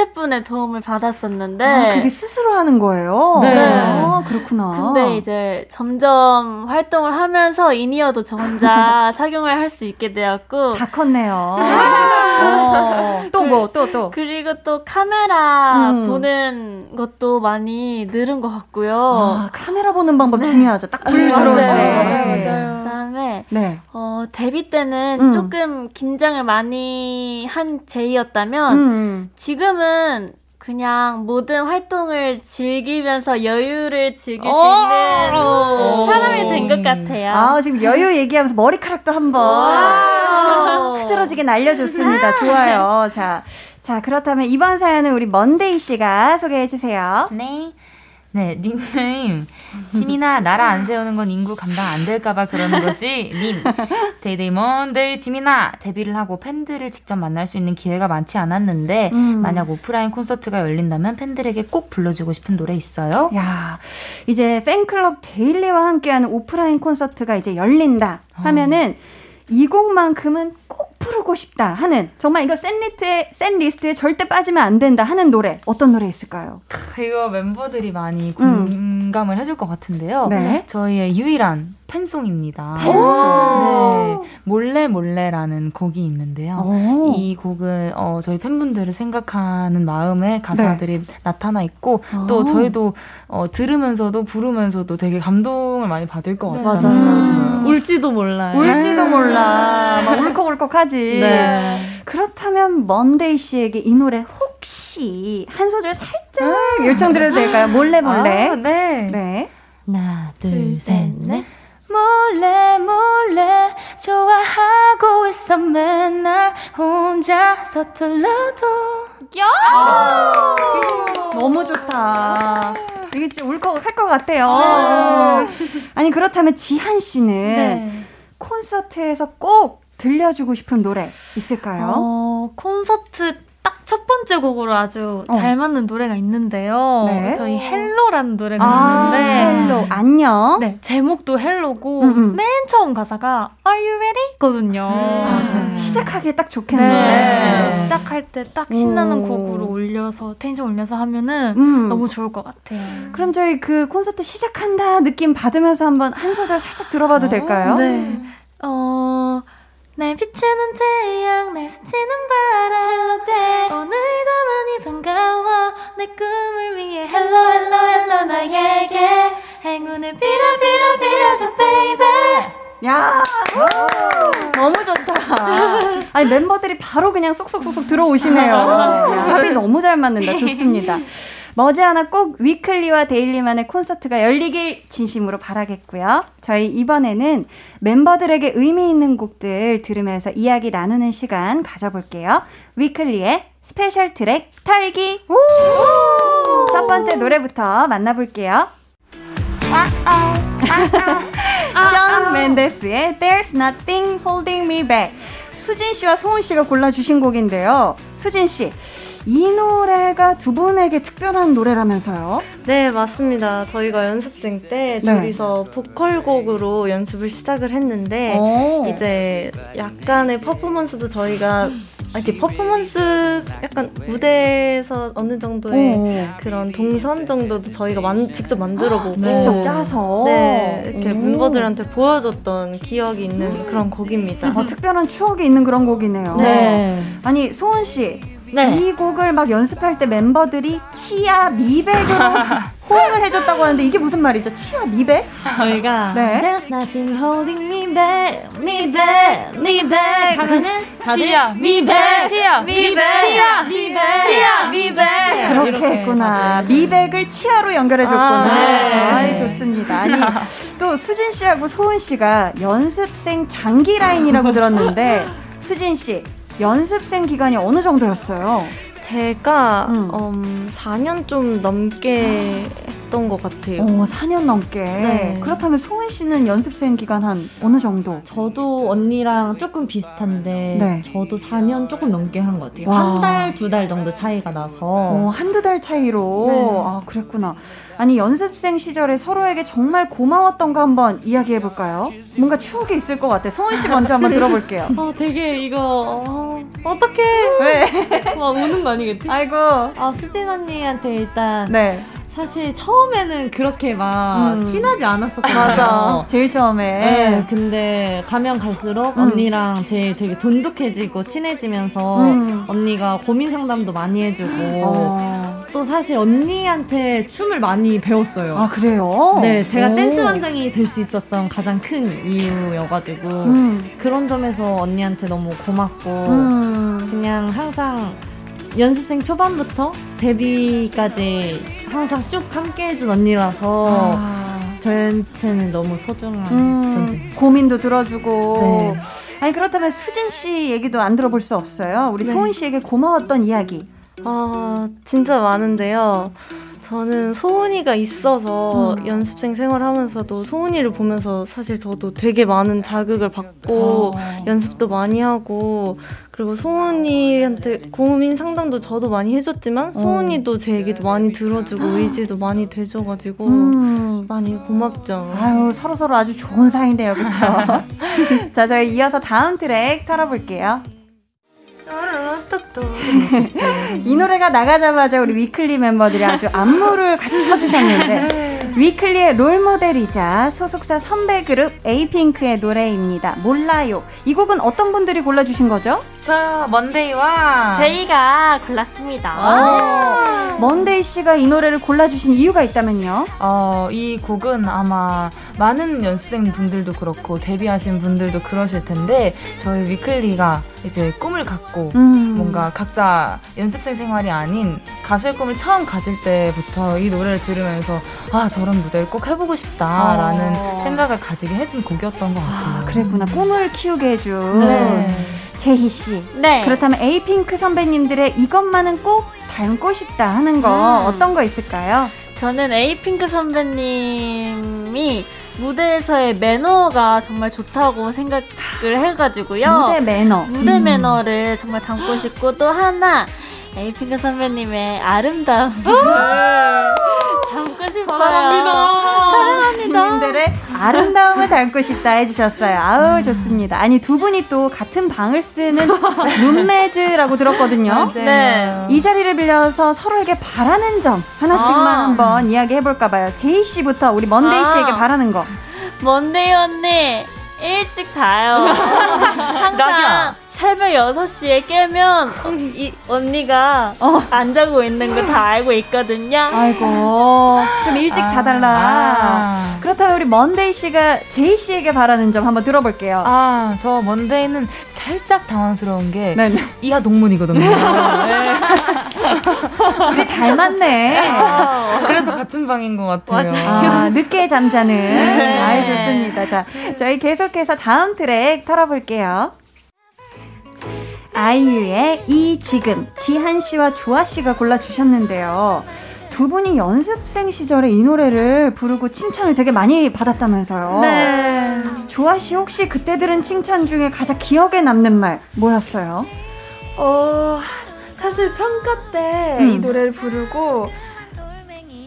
G: 스태프분의 도움을 받았었는데
A: 아, 그게 스스로 하는 거예요?
G: 네.
A: 아, 그렇구나.
G: 근데 이제 점점 활동을 하면서 이니어도 저 혼자 착용을 할 수 있게 되었고
A: 다 컸네요. 어, 또 뭐, 또, 또.
G: 그리고 또 카메라
A: 음.
G: 보는 것도 많이 늘은 것 같고요.
A: 아, 카메라 보는 방법 중요하죠. 딱불
G: 네.
A: 들어올 때.
G: 맞아요,
J: 맞아요.
G: 그다음에
A: 네.
G: 어, 데뷔 때는
A: 음.
G: 조금 긴장을 많이 한 제이였다면
A: 음.
G: 지금은 그냥 모든 활동을 즐기면서 여유를 즐길 수
A: 오.
G: 있는 사람이 된 것 같아요.
A: 아, 지금 여유 얘기하면서 머리카락도 한번 흐드러지게 날려줬습니다. 좋아요. 자, 자, 그렇다면 이번 사연은 우리 먼데이 씨가 소개해 주세요.
E: 네. 네, 닉네임. 지민아, 나라 안 세우는 건 인구 감당 안 될까봐 그러는 거지? 님. 데이데이 먼데이 지민아. 데뷔를 하고 팬들을 직접 만날 수 있는 기회가 많지 않았는데,
A: 음.
E: 만약 오프라인 콘서트가 열린다면 팬들에게 꼭 불러주고 싶은 노래 있어요?
A: 야, 이제 팬클럽 데일리와 함께하는 오프라인 콘서트가 이제 열린다 하면은 이 곡만큼은 꼭 부르고 싶다 하는 정말 이거 set list에 set list에 절대 빠지면 안 된다 하는 노래 어떤 노래 있을까요?
E: 이거 멤버들이 많이 공감을 해줄 것 같은데요.
A: 네.
E: 저희의 유일한 fan song입니다.
A: Fan song.
E: 네. 몰래 몰래라는 곡이 있는데요.
A: 오.
E: 이 곡은 어, 저희 팬분들을 생각하는 마음에 가사들이 나타나 있고
A: 아.
E: 또 저희도 어, 들으면서도 부르면서도 되게 감동을 많이 받을 것 같다는
F: 맞아요.
E: 생각이 들어요.
F: 울지도 몰라요.
A: 울지도 몰라. 막 울컥울컥하지.
F: 네.
A: 그렇다면 먼데이 씨에게 이 노래 혹시 한 소절 살짝 요청드려도 될까요? 몰래 몰래.
E: 아, 네.
A: 네.
F: 하나, 둘, 셋, 넷.
H: 몰래 몰래 좋아하고 있어 맨날 혼자 서툴러도
A: 너무 좋다. 이게 진짜 울컥할 것 같아요. 아니 그렇다면 지한 씨는
D: 네.
A: 콘서트에서 꼭 들려주고 싶은 노래 있을까요?
D: 어, 콘서트 딱 첫 번째 곡으로 아주
A: 어.
D: 잘 맞는 노래가 있는데요.
A: 네.
D: 저희 Hello라는 노래가
A: 아,
D: 있는데
A: Hello 안녕.
D: 네, 제목도 Hello고
A: 음, 음.
D: 맨 처음 가사가 Are you ready? 거든요.
A: 맞아요. 시작하기에 딱 좋겠네요.
D: 네. 시작할 때 딱 신나는
A: 오.
D: 곡으로 올려서 텐션 올려서 하면은
A: 음.
D: 너무 좋을 것 같아요.
A: 그럼 저희 그 콘서트 시작한다 느낌 받으면서 한번 한 소절 살짝 들어봐도 될까요?
D: 네. 어, 날 비추는 태양, 날 스치는 바람. Hello. 오늘도 많이 반가워. 내 꿈을 위해 Hello, hello, hello 나에게 행운을 빌어, 빌어, 빌어줘, baby.
A: 야 너무 좋다. 아니 멤버들이 바로 그냥 쏙쏙쏙쏙 들어오시네요. 야, 합이 너무 잘 맞는다. 좋습니다. 머지않아 꼭 위클리와 데일리만의 콘서트가 열리길 진심으로 바라겠고요. 저희 이번에는 멤버들에게 의미 있는 곡들 들으면서 이야기 나누는 시간 가져볼게요. 위클리의 스페셜 트랙 털기. 첫 번째 노래부터 만나볼게요. 션 멘데스의 There's Nothing Holding Me Back. 수진 씨와 소은 씨가 골라주신 곡인데요. 수진 씨, 이 노래가 두 분에게 특별한 노래라면서요?
I: 네, 맞습니다. 저희가 연습생 때
A: 네.
I: 둘이서 보컬곡으로 연습을 시작을 했는데
A: 오.
I: 이제 약간의 퍼포먼스도 저희가 이렇게 퍼포먼스 약간 무대에서 어느 정도의
A: 오.
I: 그런 동선 정도도 저희가 만, 직접 만들어보고
A: 직접 짜서?
I: 네 이렇게
A: 오.
I: 멤버들한테 보여줬던 기억이 있는 그런 곡입니다.
A: 어, 특별한 추억이 있는 그런 곡이네요.
I: 네.
A: 아니, 소은 씨.
F: 네.
A: 이 곡을 막 연습할 때 멤버들이 치아 미백으로 호응을 해줬다고 하는데 이게 무슨 말이죠? 치아 미백?
F: 저희가
A: 네.
F: There's nothing holding me back, me back, me back 하면은
D: 치아,
F: back,
D: 치아,
F: back,
D: 치아,
F: back, 치아, back
A: 그렇게
F: 이렇게
A: 했구나. 미백을 치아로 연결해줬구나.
F: 아, 네.
A: 아이, 좋습니다. 아니, 또 수진 씨하고 소은 씨가 연습생 장기 라인이라고 들었는데, 수진 씨, 연습생 기간이 어느 정도였어요?
I: 제가
A: 음.
I: 음, 4년 좀 넘게 했던 것 같아요.
A: 어, 4년 넘게.
I: 네.
A: 그렇다면 소은 씨는 연습생 기간 한 어느 정도?
F: 저도 언니랑 조금 비슷한데
A: 네.
F: 저도 4년 조금 넘게 한 것 같아요.
A: 와.
F: 한 달, 두 달 정도 차이가 나서
A: 어, 한두 달 차이로.
F: 네.
A: 아, 그랬구나. 아니, 연습생 시절에 서로에게 정말 고마웠던 거 한번 이야기해 볼까요? 뭔가 추억이 있을 것 같아. 소은 씨 먼저 한번 들어볼게요.
F: 어, 되게 이거 어, 어떡해
A: 왜?
F: 막 우는 거 아니겠지?
A: 아이고.
F: 아 수진 언니한테 일단
A: 네.
F: 사실 처음에는 그렇게 막
A: 음.
F: 친하지 않았었거든요.
A: 맞아. 제일 처음에.
F: 네, 근데 가면 갈수록
A: 음.
F: 언니랑 제일 되게 돈독해지고 친해지면서
A: 음.
F: 언니가 고민 상담도 많이 해주고
A: 어.
F: 또 사실 언니한테 춤을 많이 배웠어요.
A: 아, 그래요?
F: 네, 제가
A: 오.
F: 댄스 반장이 될 수 있었던 가장 큰 이유여가지고
A: 음.
F: 그런 점에서 언니한테 너무 고맙고
A: 음.
F: 그냥 항상 연습생 초반부터 데뷔까지 항상 쭉 함께 해준 언니라서
A: 아.
F: 저한테는 너무 소중한
A: 음,
F: 존재.
A: 고민도 들어주고.
F: 네.
A: 아니, 그렇다면 수진 씨 얘기도 안 들어볼 수 없어요. 우리
I: 네.
A: 소은 씨에게 고마웠던 이야기.
I: 아, 진짜 많은데요. 저는 소은이가 있어서
A: 음.
I: 연습생 생활하면서도 소은이를 보면서 사실 저도 되게 많은 자극을 받고
A: 어.
I: 연습도 많이 하고 그리고 소은이한테 고민 상담도 저도 많이 해줬지만 소은이도 제 얘기도 많이 들어주고 의지도 많이 돼줘가지고
A: 음.
I: 많이 고맙죠.
A: 아유, 서로 서로 아주 좋은 사이인데요, 그쵸? 자, 저희 이어서 다음 트랙 털어볼게요. 이 노래가 나가자마자 우리 위클리 멤버들이 아주 안무를 같이 춰주셨는데 위클리의 롤모델이자 소속사 선배 그룹 에이핑크의 노래입니다. 몰라요. 이 곡은 어떤 분들이 골라주신 거죠?
E: 저 먼데이와
G: 제이가 골랐습니다.
A: 아, 먼데이 씨가 이 노래를 골라주신 이유가 있다면요?
E: 어, 이 곡은 아마 많은 연습생 분들도 그렇고 데뷔하신 분들도 그러실 텐데 저희 위클리가 이제 꿈을 갖고
A: 음.
E: 뭔가 각자 연습생 생활이 아닌 가수의 꿈을 처음 가질 때부터 이 노래를 들으면서 아 저런 무대를 꼭 해보고 싶다라는
A: 어.
E: 생각을 가지게 해준 곡이었던 것 같아요.
A: 아, 그랬구나. 꿈을 키우게 해준
E: 네.
A: 제희 씨.
G: 네.
A: 그렇다면 에이핑크 선배님들의 이것만은 꼭 닮고 싶다 하는 거
G: 음.
A: 어떤 거 있을까요?
G: 저는 에이핑크 선배님이 무대에서의 매너가 정말 좋다고 생각을 해가지고요.
A: 무대 매너.
G: 무대
A: 음.
G: 매너를 정말 닮고 싶고 또 하나 에이핑크 선배님의 아름다움 을 담고 싶어요. 사랑합니다.
A: 님들의 아름다움을 닮고 싶다 해주셨어요. 아우 좋습니다. 아니 두 분이 또 같은 방을 쓰는 룸메즈라고 들었거든요.
G: 네.
A: 이 자리를 빌려서 서로에게 바라는 점 하나씩만
G: 아.
A: 한번 이야기해 볼까 봐요. 제이 씨부터 우리 먼데이
G: 아.
A: 씨에게 바라는 거.
G: 먼데이 언니 일찍 자요. 항상. 새벽 6시에 깨면 이 언니가 안 자고 있는 거 다 알고 있거든요.
A: 아이고 좀 일찍
E: 아.
A: 자달라.
E: 아.
A: 그렇다면 우리 먼데이 씨가 제이 씨에게 바라는 점 한번 들어볼게요.
E: 아, 저 먼데이는 살짝 당황스러운 게
A: 네, 네.
E: 이하 동문이거든요. 네.
A: 우리 닮았네.
E: 그래서 같은 방인 것 같아요.
A: 아, 늦게 잠자는.
E: 네.
A: 아이, 좋습니다. 자, 저희 계속해서 다음 트랙 털어볼게요. 아이유의 이 지금 지한 씨와 조아 씨가 골라주셨는데요. 두 분이 연습생 시절에 이 노래를 부르고 칭찬을 되게 많이 받았다면서요.
J: 네.
A: 조아 씨 혹시 그때 들은 칭찬 중에 가장 기억에 남는 말 뭐였어요?
J: 어, 사실 평가 때이
A: 음.
J: 노래를 부르고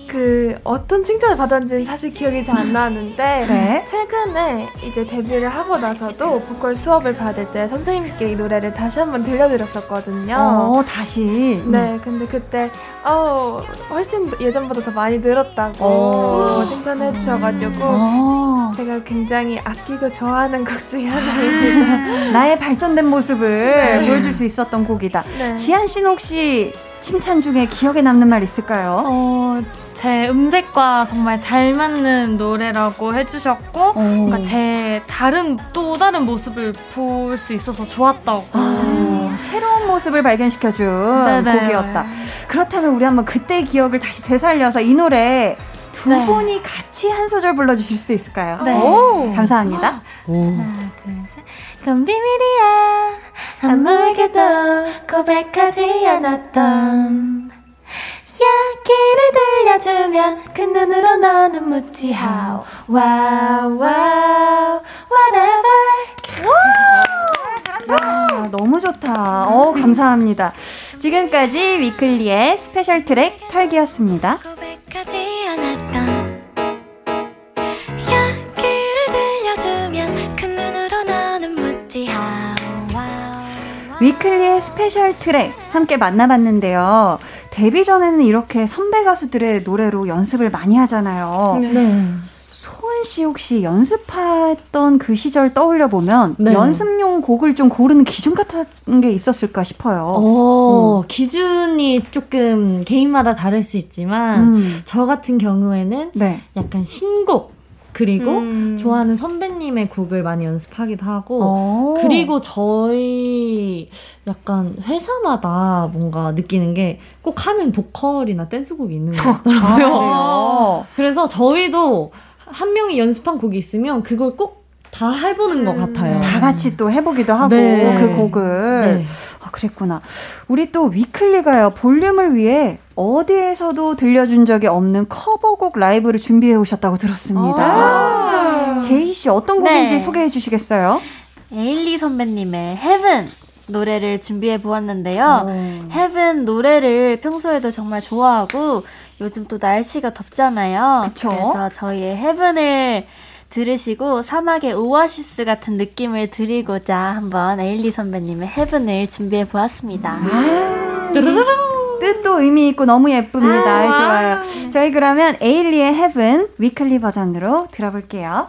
J: 그 어떤 칭찬을 받았는지는 사실 기억이 잘 안 나는데
A: 네.
J: 최근에 이제 데뷔를 하고 나서도 보컬 수업을 받을 때 선생님께 이 노래를 다시 한번 들려드렸었거든요.
A: 어, 다시.
J: 네, 근데 그때 어 훨씬 예전보다 더 많이 늘었다고
A: 어.
J: 칭찬해 주셔가지고
A: 어.
J: 제가 굉장히 아끼고 좋아하는 곡 중에 하나입니다.
A: 나의 발전된 모습을
J: 네.
A: 보여줄 수 있었던 곡이다.
J: 네.
A: 지한 씨는 혹시 칭찬 중에 기억에 남는 말 있을까요?
D: 어, 제 음색과 정말 잘 맞는 노래라고 해주셨고,
A: 어.
D: 뭔가 제 다른, 또 다른 모습을 볼 수 있어서 좋았다고.
A: 아, 새로운 모습을 발견시켜준
D: 네네.
A: 곡이었다. 그렇다면 우리 한번 그때 기억을 다시 되살려서 이 노래 두
D: 네.
A: 분이 같이 한 소절 불러주실 수 있을까요?
D: 네.
A: 오, 감사합니다.
D: 하나, 둘, 셋. 그건 비밀이야. 아무에게도 고백하지 않았던 이야기를 들려주면 그 눈으로 너는 묻지 how wow wow whatever
A: 와, 너무 좋다. 어, 감사합니다. 지금까지 위클리의 스페셜 트랙 털기였습니다.
H: 고백하지 않았던 이야기를 들려주면 그 눈으로 너는 묻지 how wow
A: 위클리의 스페셜 트랙 함께 만나봤는데요. 데뷔 전에는 이렇게 선배 가수들의 노래로 연습을 많이 하잖아요.
F: 네.
A: 소은 씨 혹시 연습했던 그 시절 떠올려 보면
F: 네.
A: 연습용 곡을 좀 고르는 기준 같은 게 있었을까 싶어요.
F: 어, 기준이 조금 개인마다 다를 수 있지만
A: 음.
F: 저 같은 경우에는
A: 네.
F: 약간 신곡 그리고
J: 음.
F: 좋아하는 선배님의 곡을 많이 연습하기도 하고
A: 어.
F: 그리고 저희 약간 회사마다 뭔가 느끼는 게 꼭 하는 보컬이나 댄스곡이 있는 것
A: 아,
F: 같더라고요.
A: 그래요?
F: 그래서 저희도 한 명이 연습한 곡이 있으면 그걸 꼭 다 해보는 것 같아요.
A: 다 같이 또 해보기도 하고
F: 네.
A: 그 곡을
F: 네.
A: 아, 그랬구나. 우리 또 위클리가요 볼륨을 위해 어디에서도 들려준 적이 없는 커버곡 라이브를 준비해 오셨다고 들었습니다. 제이 씨 어떤 곡인지
G: 네.
A: 소개해 주시겠어요?
G: 에일리 선배님의 Heaven 노래를 준비해 보았는데요.
A: 어.
G: Heaven 노래를 평소에도 정말 좋아하고 요즘 또 날씨가 덥잖아요.
A: 그쵸.
G: 그래서 저희의 Heaven을 들으시고 사막의 오아시스 같은 느낌을 드리고자 한번 에일리 선배님의 Heaven을 준비해 보았습니다.
A: 뜻도 의미 있고 너무 예쁩니다. 아이, 좋아요. 저희 그러면 에일리의 Heaven 위클리 버전으로 들어볼게요.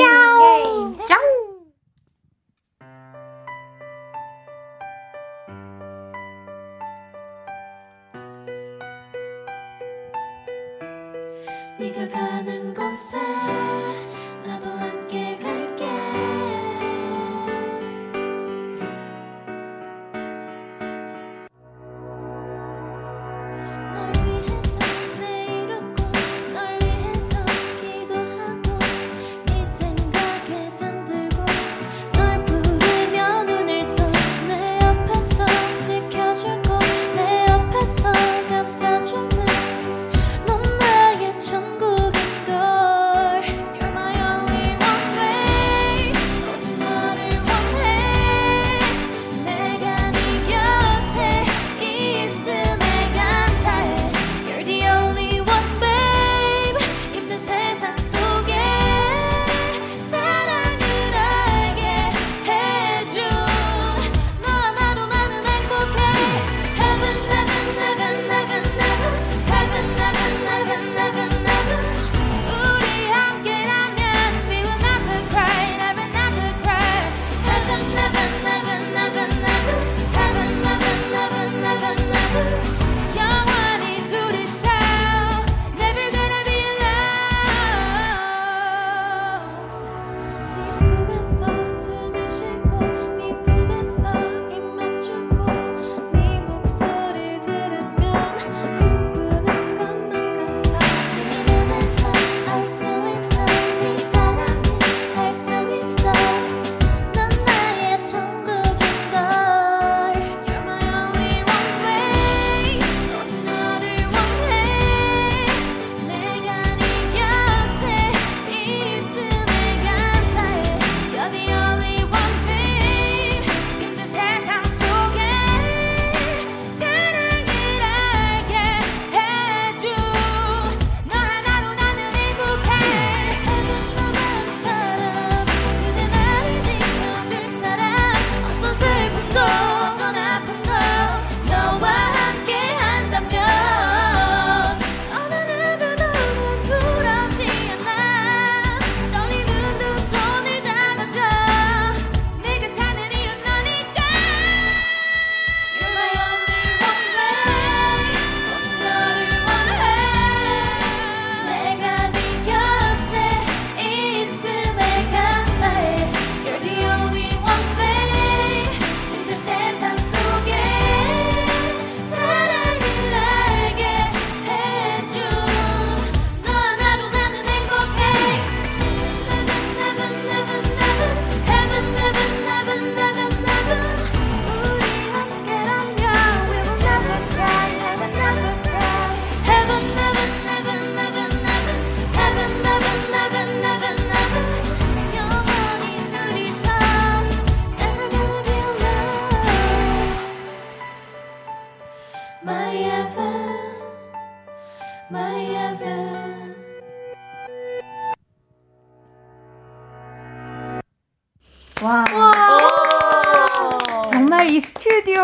A: 야옹. Say.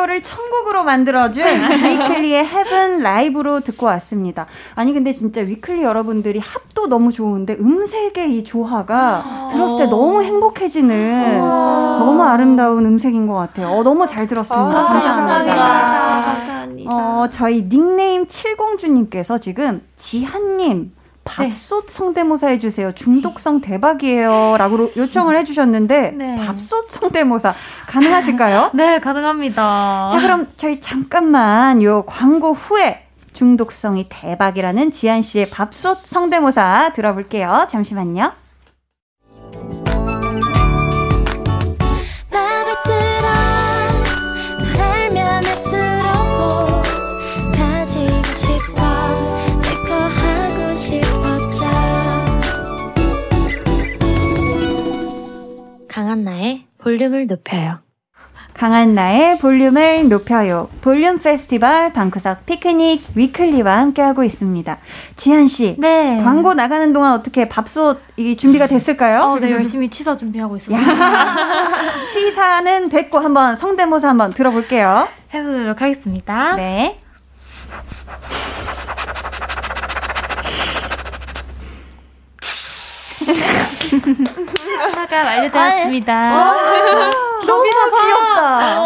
A: 스튜디오를 천국으로 만들어준 위클리의 Heaven 라이브로 듣고 왔습니다. 아니 근데 진짜 위클리 여러분들이 합도 너무 좋은데 음색의 이 조화가 들었을 때 너무 행복해지는 너무 아름다운 음색인 것 같아요. 어, 너무 잘 들었습니다.
J: 아,
A: 감사합니다.
J: 감사합니다.
A: 어, 저희 닉네임 칠공주님께서 지금 지한님 밥솥 성대모사 해주세요. 중독성 대박이에요. 라고 요청을 해주셨는데,
G: 네.
A: 밥솥 성대모사 가능하실까요?
G: 네, 가능합니다.
A: 자, 그럼 저희 잠깐만 요 광고 후에 중독성이 대박이라는 지한 씨의 밥솥 성대모사 들어볼게요. 잠시만요.
H: 강한나의 볼륨을 높여요
A: 강한 나의 볼륨을 높여요. 볼륨 페스티벌 방구석 피크닉 위클리와 함께하고 있습니다. 지한 씨,
G: 네.
A: 광고 나가는 동안 어떻게 밥솥 이 준비가 됐을까요?
G: 어, 네, 열심히 취사 준비하고 있었어요.
A: 시사는 됐고 한번 성대모사 한번 들어볼게요.
G: 해보도록 하겠습니다.
A: 네.
G: 사가 완료되었습니다.
A: 너무 귀엽다.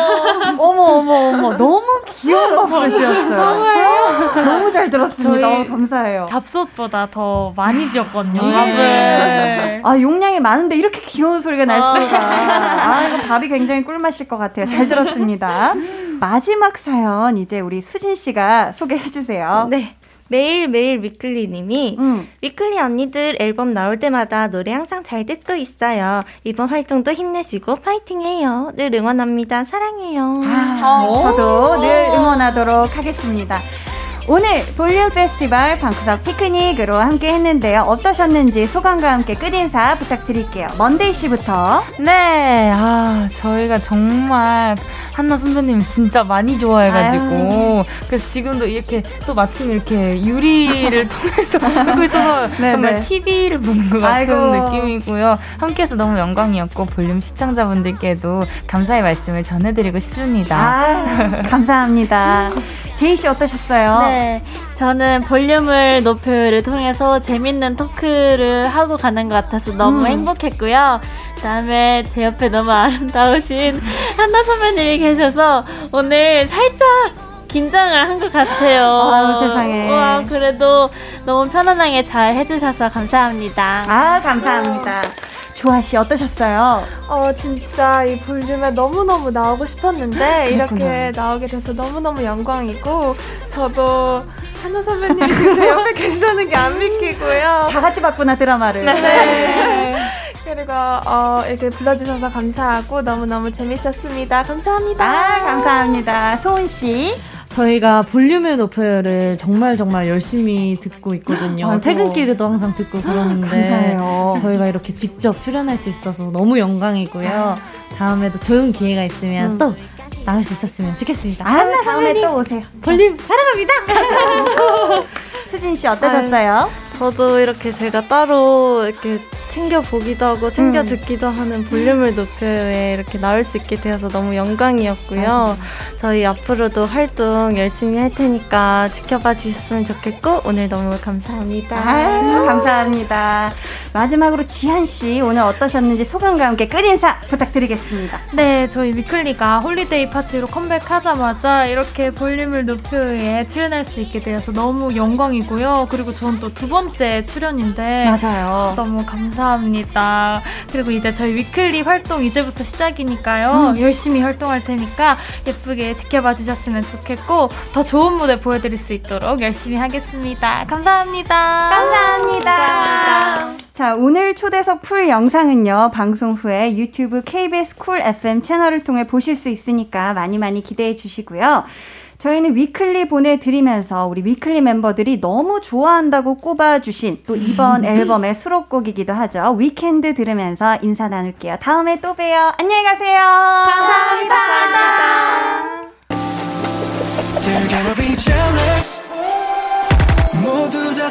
A: 어머 어머 어머 너무 귀여운 밥솥이었어요. 너무 잘 들었습니다. 어, 감사해요.
G: 잡솥보다 더 많이 지었거든요.
A: 예.
G: 밥을.
A: 아 용량이 많은데 이렇게 귀여운 소리가 날 수가. 아 이거 밥이 굉장히 꿀맛일 것 같아요. 잘 들었습니다. 마지막 사연 이제 우리 수진 씨가 소개해 주세요.
I: 네. 매일매일 위클리님이
A: 음.
I: 위클리 언니들 앨범 나올 때마다 노래 항상 잘 듣고 있어요. 이번 활동도 힘내시고 파이팅해요. 늘 응원합니다. 사랑해요.
A: 아, 저도 늘 응원하도록 하겠습니다. 오늘 볼륨 페스티벌 방구석 피크닉으로 함께 했는데요. 어떠셨는지 소감과 함께 끝인사 부탁드릴게요. 먼데이 씨부터.
E: 네, 아, 저희가 정말 한나 선배님 진짜 많이 좋아해가지고. 그래서 지금도 이렇게 또 마침 이렇게 유리를 통해서 듣고 있어서
A: 네,
E: 정말
A: 네.
E: TV를 보는 것 같은
A: 아이고.
E: 느낌이고요. 함께해서 너무 영광이었고, 볼륨 시청자분들께도 감사의 말씀을 전해드리고 싶습니다.
A: 아, 감사합니다. 제이 씨 어떠셨어요?
G: 네, 저는 볼륨을 높여를 통해서 재밌는 토크를 하고 가는 것 같아서 너무
A: 음.
G: 행복했고요. 그다음에 제 옆에 너무 아름다우신 한나 선배님이 계셔서 오늘 살짝 긴장을 한 것 같아요.
A: 아유, 세상에.
G: 와, 그래도 너무 편안하게 잘 해주셔서 감사합니다.
A: 아, 감사합니다. 조아 씨 어떠셨어요?
J: 어, 진짜 이 볼륨에 너무너무 나오고 싶었는데, 이렇게
A: 그렇구나.
J: 나오게 돼서 너무너무 영광이고, 저도 한나 선배님이 지금 제 옆에 계시다는 게 안 믿기고요.
A: 다 같이 봤구나 드라마를.
J: 네. 그리고 어, 이렇게 불러주셔서 감사하고 너무너무 재밌었습니다. 감사합니다.
A: 아, 감사합니다. 소은 씨.
F: 저희가 볼륨을 높여요를 정말 정말 열심히 듣고 있거든요.
A: 아이고.
F: 퇴근길에도 항상 듣고 그러는데
A: 감사해요.
F: 저희가 이렇게 직접 출연할 수 있어서 너무 영광이고요. 다음에도 좋은 기회가 있으면
A: 음.
F: 또 나올 수 있었으면 좋겠습니다.
A: 아, 다음에 또 오세요.
F: 볼륨 사랑합니다.
A: 수진 씨 어떠셨어요?
I: 저도 이렇게 제가 따로 이렇게 챙겨 보기도 하고 챙겨
A: 음.
I: 듣기도 하는 볼륨을 높여에 이렇게 나올 수 있게 되어서 너무 영광이었고요. 저희 앞으로도 활동 열심히 할 테니까 지켜봐 주셨으면 좋겠고 오늘 너무 감사합니다.
A: 아유, 감사합니다. 마지막으로 지한 씨 오늘 어떠셨는지 소감과 함께 끝 인사 부탁드리겠습니다.
G: 네, 저희 위클리가 Holiday Party로 컴백하자마자 이렇게 볼륨을 높여에 출연할 수 있게 되어서 너무 영광이고요. 그리고 저는 또 두 번째 출연인데
A: 맞아요.
G: 너무 감사합니다. 그리고 이제 저희 위클리 활동 이제부터 시작이니까요.
A: 음.
G: 열심히 활동할 테니까 예쁘게 지켜봐 주셨으면 좋겠고 더 좋은 무대 보여드릴 수 있도록 열심히 하겠습니다. 감사합니다.
A: 감사합니다. 자, 오늘 초대석 full 영상은요, 방송 후에 유튜브 KBS Cool FM 채널을 통해 보실 수 있으니까 많이 많이 기대해 주시고요. 저희는 위클리 보내드리면서 우리 위클리 멤버들이 너무 좋아한다고 꼽아주신 또 이번 앨범의 수록곡이기도 하죠. Weekend 들으면서 인사 나눌게요. 다음에 또 봬요. 안녕히 가세요. 감사합니다.
K: They're gonna be jealous 모두 다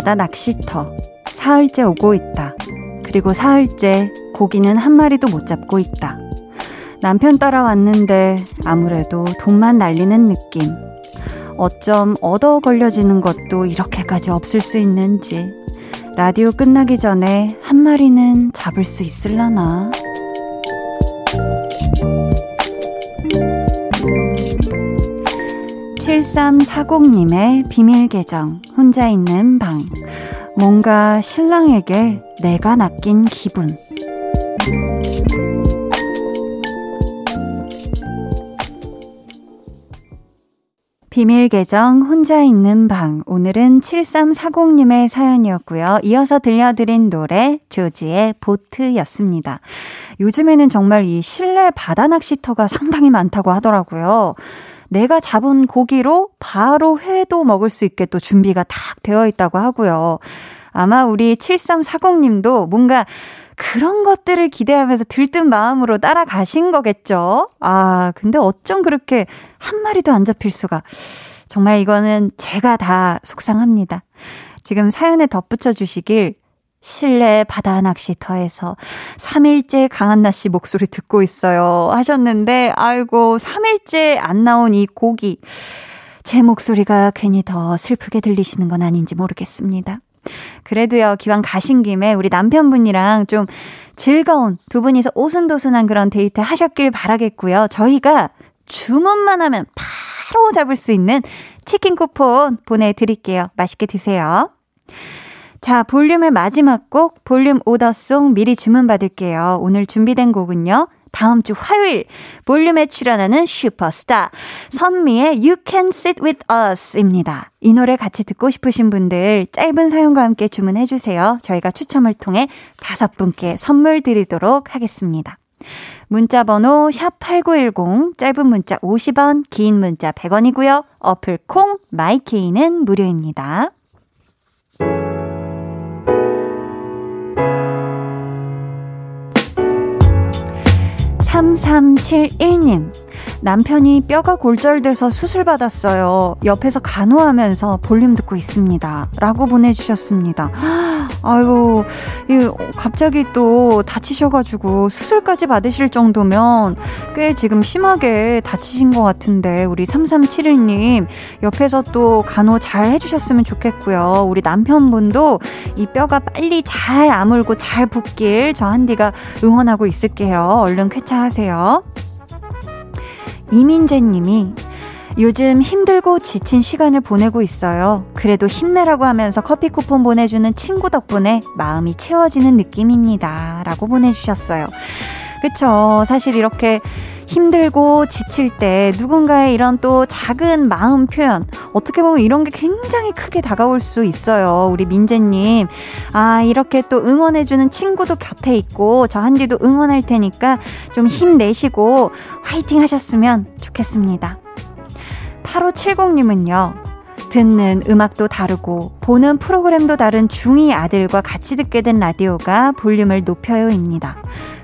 A: 바다 낚시터. 사흘째 오고 있다. 그리고 사흘째 고기는 한 마리도 못 잡고 있다. 남편 따라왔는데 아무래도 돈만 날리는 느낌. 어쩜 얻어 걸려지는 것도 이렇게까지 없을 수 있는지. 라디오 끝나기 전에 한 마리는 잡을 수 있을라나? (7340님의) 비밀 계정 혼자 있는 방 뭔가 신랑에게 내가 낚인 기분 비밀 계정 혼자 있는 방 오늘은 7340님의 사연이었고요. 이어서 들려드린 노래 조지의 보트였습니다. 요즘에는 정말 이 실내 바다 낚시터가 상당히 많다고 하더라고요. 내가 잡은 고기로 바로 회도 먹을 수 있게 또 준비가 딱 되어 있다고 하고요. 아마 우리 7340님도 뭔가 그런 것들을 기대하면서 들뜬 마음으로 따라가신 거겠죠? 아, 근데 어쩜 그렇게 한 마리도 안 잡힐 수가. 정말 이거는 제가 다 속상합니다. 지금 사연에 덧붙여 주시길 실내 바다 낚시터에서 3일째 강한나 씨 목소리 듣고 있어요. 하셨는데, 아이고, 3일째 안 나온 이 고기. 제 목소리가 괜히 더 슬프게 들리시는 건 아닌지 모르겠습니다. 그래도요, 기왕 가신 김에 우리 남편분이랑 좀 즐거운 두 분이서 오순도순한 그런 데이트 하셨길 바라겠고요. 저희가 주문만 하면 바로 잡을 수 있는 치킨 쿠폰 보내드릴게요. 맛있게 드세요. 자, 볼륨의 마지막 곡, 볼륨 오더송 미리 주문받을게요. 오늘 준비된 곡은요. 다음 주 화요일 볼륨에 출연하는 슈퍼스타 선미의 You Can Sit With Us입니다. 이 노래 같이 듣고 싶으신 분들 짧은 사연과 함께 주문해 주세요. 저희가 추첨을 통해 다섯 분께 선물 드리도록 하겠습니다. 문자 번호 샵8910 짧은 문자 50원 긴 문자 100원이고요. 어플 콩 마이케이는 무료입니다. 3371님, 남편이 뼈가 골절돼서 수술받았어요. 옆에서 간호하면서 볼륨 듣고 있습니다. 라고 보내주셨습니다. 아유, 이 갑자기 또 다치셔가지고 수술까지 받으실 정도면 꽤 지금 심하게 다치신 것 같은데, 우리 3371님, 옆에서 또 간호 잘 해주셨으면 좋겠고요. 우리 남편분도 이 뼈가 빨리 잘 아물고 잘 붓길 저 한디가 응원하고 있을게요. 얼른 쾌차하세요. 이민재 님이 요즘 힘들고 지친 시간을 보내고 있어요. 그래도 힘내라고 하면서 커피 쿠폰 보내주는 친구 덕분에 마음이 채워지는 느낌입니다. 라고 보내주셨어요. 그쵸. 사실 이렇게 힘들고 지칠 때 누군가의 이런 또 작은 마음 표현, 어떻게 보면 이런 게 굉장히 크게 다가올 수 있어요. 우리 민재님. 아, 이렇게 또 응원해주는 친구도 곁에 있고, 저 한디도 응원할 테니까 좀 힘내시고 화이팅 하셨으면 좋겠습니다. 8570님은요, 듣는 음악도 다르고 보는 프로그램도 다른 중2 아들과 같이 듣게 된 라디오가 볼륨을 높여요입니다.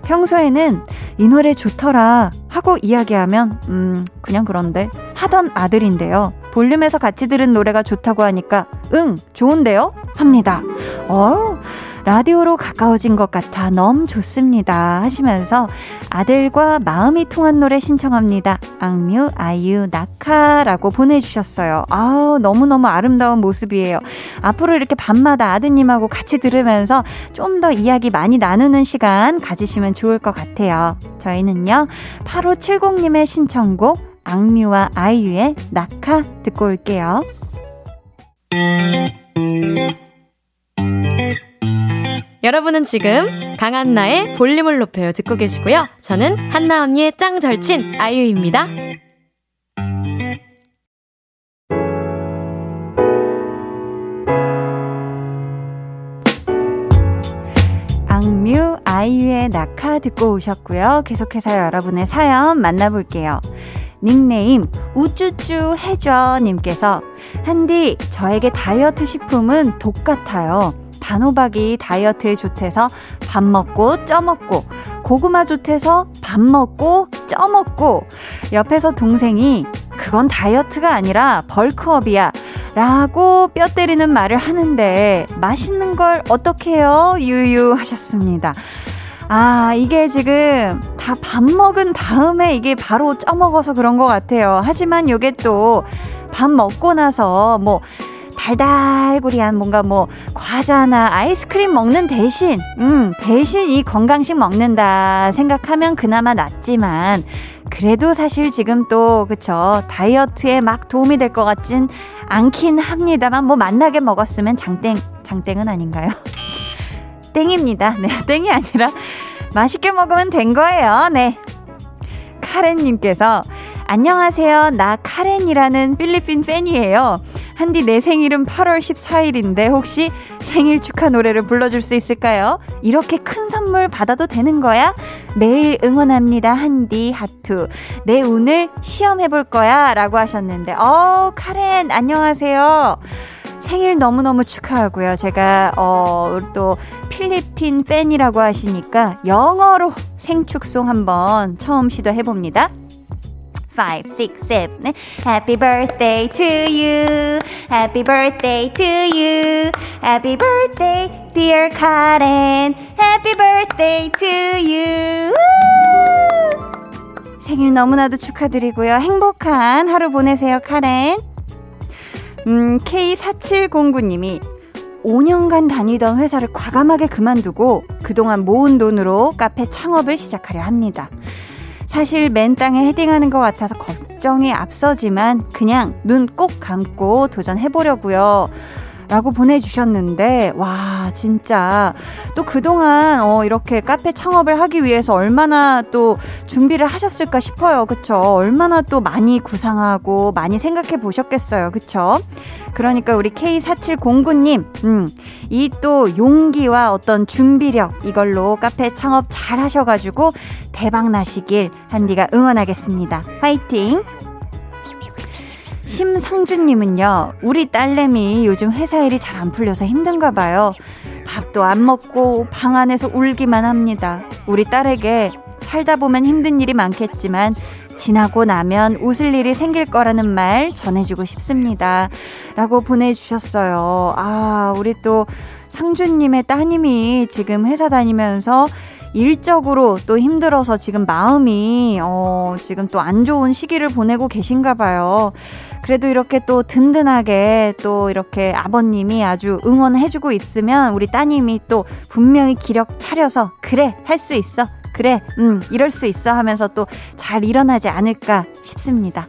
A: 평소에는 이 노래 좋더라 하고 이야기하면 음 그냥 그런데 하던 아들인데요. 볼륨에서 같이 들은 노래가 좋다고 하니까 응 좋은데요 합니다. 어 라디오로 가까워진 것 같아 너무 좋습니다 하시면서 아들과 마음이 통한 노래 신청합니다. 악뮤 아이유 나카라고 보내주셨어요. 아우 너무너무 아름다운 모습이에요. 앞으로 이렇게 밤마다 아드님하고 같이 들으면서 좀 더 이야기 많이 나누는 시간 가지시면 좋을 것 같아요. 저희는요 8570님의 신청곡 악뮤와 아이유의 낙하 듣고 올게요.
L: 여러분은 지금 강한나의 볼륨을 높여요 듣고 계시고요. 저는 한나 언니의 짱 절친 아이유입니다.
A: 악뮤 아이유의 낙하 듣고 오셨고요. 계속해서 여러분의 사연 만나볼게요. 닉네임 우쭈쭈 해줘 님께서 한디 저에게 다이어트 식품은 독 같아요. 단호박이 다이어트에 좋대서 밥 먹고 쪄먹고 고구마 좋대서 밥 먹고 쪄먹고 옆에서 동생이 그건 다이어트가 아니라 벌크업이야 라고 뼈 때리는 말을 하는데 맛있는 걸 어떻게 해요? 유유 하셨습니다. 아, 이게 지금 다 밥 먹은 다음에 이게 바로 쪄먹어서 그런 것 같아요. 하지만 요게 또 밥 먹고 나서 뭐 달달구리한 뭔가 뭐 과자나 아이스크림 먹는 대신, 음, 대신 이 건강식 먹는다 생각하면 그나마 낫지만, 그래도 사실 지금 또, 그쵸. 다이어트에 막 도움이 될 것 같진 않긴 합니다만, 뭐 만나게 먹었으면 장땡, 장땡은 아닌가요? 땡입니다. 네, 땡이 아니라 맛있게 먹으면 된 거예요. 네. 카렌님께서 안녕하세요. 나 카렌이라는 필리핀 팬이에요. 한디 내 생일은 8월 14일인데 혹시 생일 축하 노래를 불러줄 수 있을까요? 이렇게 큰 선물 받아도 되는 거야? 매일 응원합니다. 한디 하투. 내 오늘 시험해볼 거야. 라고 하셨는데, 어, 카렌, 안녕하세요. 생일 너무너무 축하하고요. 제가, 어, 또, 필리핀 팬이라고 하시니까 영어로 생축송 한번 처음 시도해 봅니다. 5, 6, 7. Happy birthday to you. Happy birthday to you. Happy birthday, dear Karen. Happy birthday to you. 우! 생일 너무나도 축하드리고요. 행복한 하루 보내세요, 카렌. 음, K4709님이 5년간 다니던 회사를 과감하게 그만두고 그동안 모은 돈으로 카페 창업을 시작하려 합니다. 사실 맨 땅에 헤딩하는 것 같아서 걱정이 앞서지만 그냥 눈 꼭 감고 도전해보려고요. 라고 보내주셨는데, 와, 진짜. 또 그동안, 어, 이렇게 카페 창업을 하기 위해서 얼마나 또 준비를 하셨을까 싶어요. 그쵸? 얼마나 또 많이 구상하고 많이 생각해 보셨겠어요. 그쵸? 그러니까 우리 K4709님, 음, 이 또 용기와 어떤 준비력, 이걸로 카페 창업 잘 하셔가지고 대박 나시길 한디가 응원하겠습니다. 화이팅! 심상준님은요, 우리 딸내미 요즘 회사 일이 잘 안 풀려서 힘든가 봐요. 밥도 안 먹고 방 안에서 울기만 합니다. 우리 딸에게 살다 보면 힘든 일이 많겠지만, 지나고 나면 웃을 일이 생길 거라는 말 전해주고 싶습니다. 라고 보내주셨어요. 아, 우리 또 상준님의 따님이 지금 회사 다니면서 일적으로 또 힘들어서 지금 마음이, 어, 지금 또 안 좋은 시기를 보내고 계신가 봐요. 그래도 이렇게 또 든든하게 또 이렇게 아버님이 아주 응원해주고 있으면 우리 따님이 또 분명히 기력 차려서 그래, 할 수 있어. 그래, 음, 이럴 수 있어 하면서 또 잘 일어나지 않을까 싶습니다.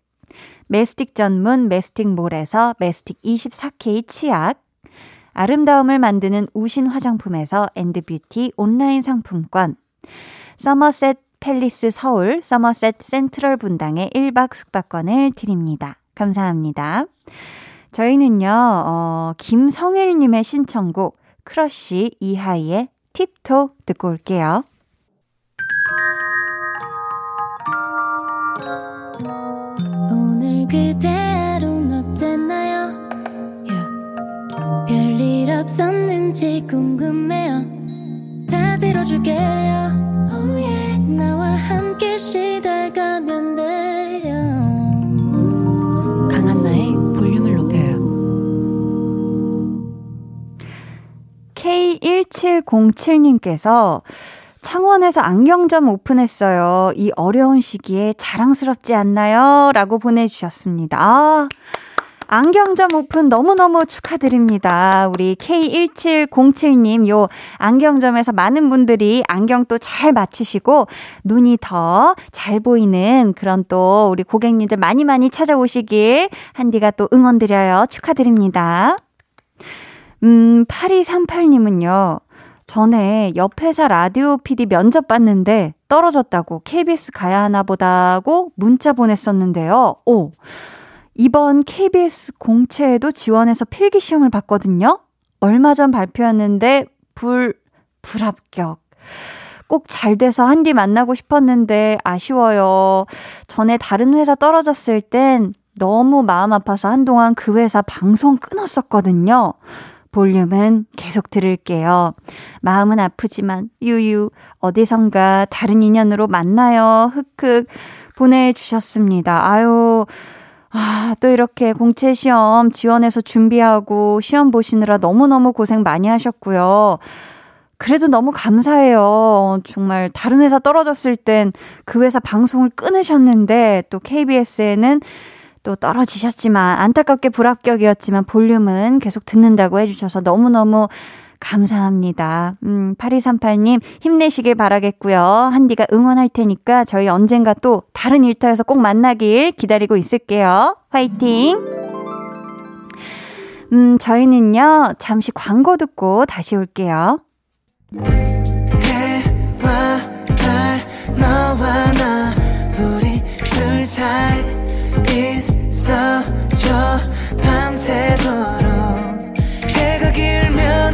A: 메스틱 전문 메스틱몰에서 메스틱 24K 치약, 아름다움을 만드는 우신 화장품에서 엔드뷰티 온라인 상품권, 서머셋 팰리스 서울 서머셋 센트럴 분당의 1박 숙박권을 드립니다. 감사합니다. 저희는요, 어, 김성일님의 신청곡, 크러쉬 이하이의 Tip Toe 듣고 올게요.
H: 없었는지 궁금해요. 다 들어줄게요. Oh yeah. 나와 함께 쉬다 가면 돼요.
L: 강한나의 볼륨을 높여요.
A: K1707님께서 창원에서 안경점 오픈했어요. 이 어려운 시기에 자랑스럽지 않나요? 라고 보내주셨습니다. 아, 안경점 오픈 너무너무 축하드립니다. 우리 K1707님, 요 안경점에서 많은 분들이 안경 또 잘 맞추시고, 눈이 더 잘 보이는 그런 또 우리 고객님들 많이 많이 찾아오시길 한디가 또 응원드려요. 축하드립니다. 음, 8238님은요, 전에 옆 회사 라디오 PD 면접 봤는데 떨어졌다고 KBS 가야 하나 보다고 문자 보냈었는데요. 오. 이번 KBS 공채에도 지원해서 필기 시험을 봤거든요. 얼마 전 발표했는데 불 불합격. 꼭 잘 돼서 한디 만나고 싶었는데 아쉬워요. 전에 다른 회사 떨어졌을 땐 너무 마음 아파서 한동안 그 회사 방송 끊었었거든요. 볼륨은 계속 들을게요. 마음은 아프지만 유유 어디선가 다른 인연으로 만나요. 흑흑 보내주셨습니다. 아유 아, 또 이렇게 공채 시험 지원해서 준비하고 시험 보시느라 너무너무 고생 많이 하셨고요. 그래도 너무 감사해요. 정말 다른 회사 떨어졌을 땐 그 회사 방송을 끊으셨는데 또 KBS에는 또 떨어지셨지만 안타깝게 불합격이었지만 볼륨은 계속 듣는다고 해주셔서 너무너무 감사합니다. 음, 8238님 힘내시길 바라겠고요. 한디가 응원할 테니까 저희 언젠가 또 다른 일터에서 꼭 만나길 기다리고 있을게요. 화이팅! 음, 저희는요, 잠시 광고 듣고 다시 올게요.
K: 있어줘 밤새도록 해가 길면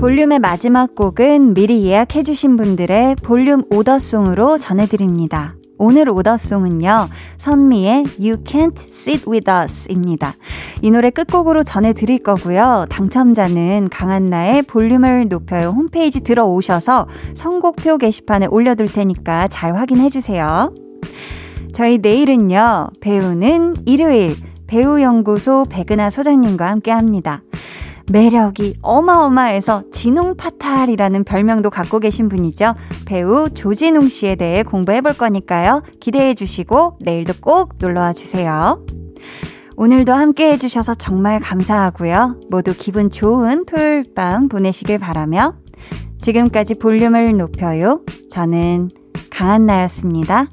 A: 볼륨의 마지막 곡은 미리 예약해주신 분들의 볼륨 오더송으로 전해드립니다. 오늘 오더송은요, 선미의 You Can't Sit With Us 입니다. 이 노래 끝곡으로 전해드릴 거고요. 당첨자는 강한나의 볼륨을 높여요 홈페이지 들어오셔서 선곡표 게시판에 올려둘 테니까 잘 확인해주세요. 저희 내일은요, 배우는 일요일 배우연구소 백은하 소장님과 함께 합니다. 매력이 어마어마해서 진웅파탈이라는 별명도 갖고 계신 분이죠. 배우 조진웅 씨에 대해 공부해 볼 거니까요. 기대해 주시고 내일도 꼭 놀러 와 주세요. 오늘도 함께 해주셔서 정말 감사하고요. 모두 기분 좋은 토요일 밤 보내시길 바라며 지금까지 볼륨을 높여요. 저는 강한나였습니다.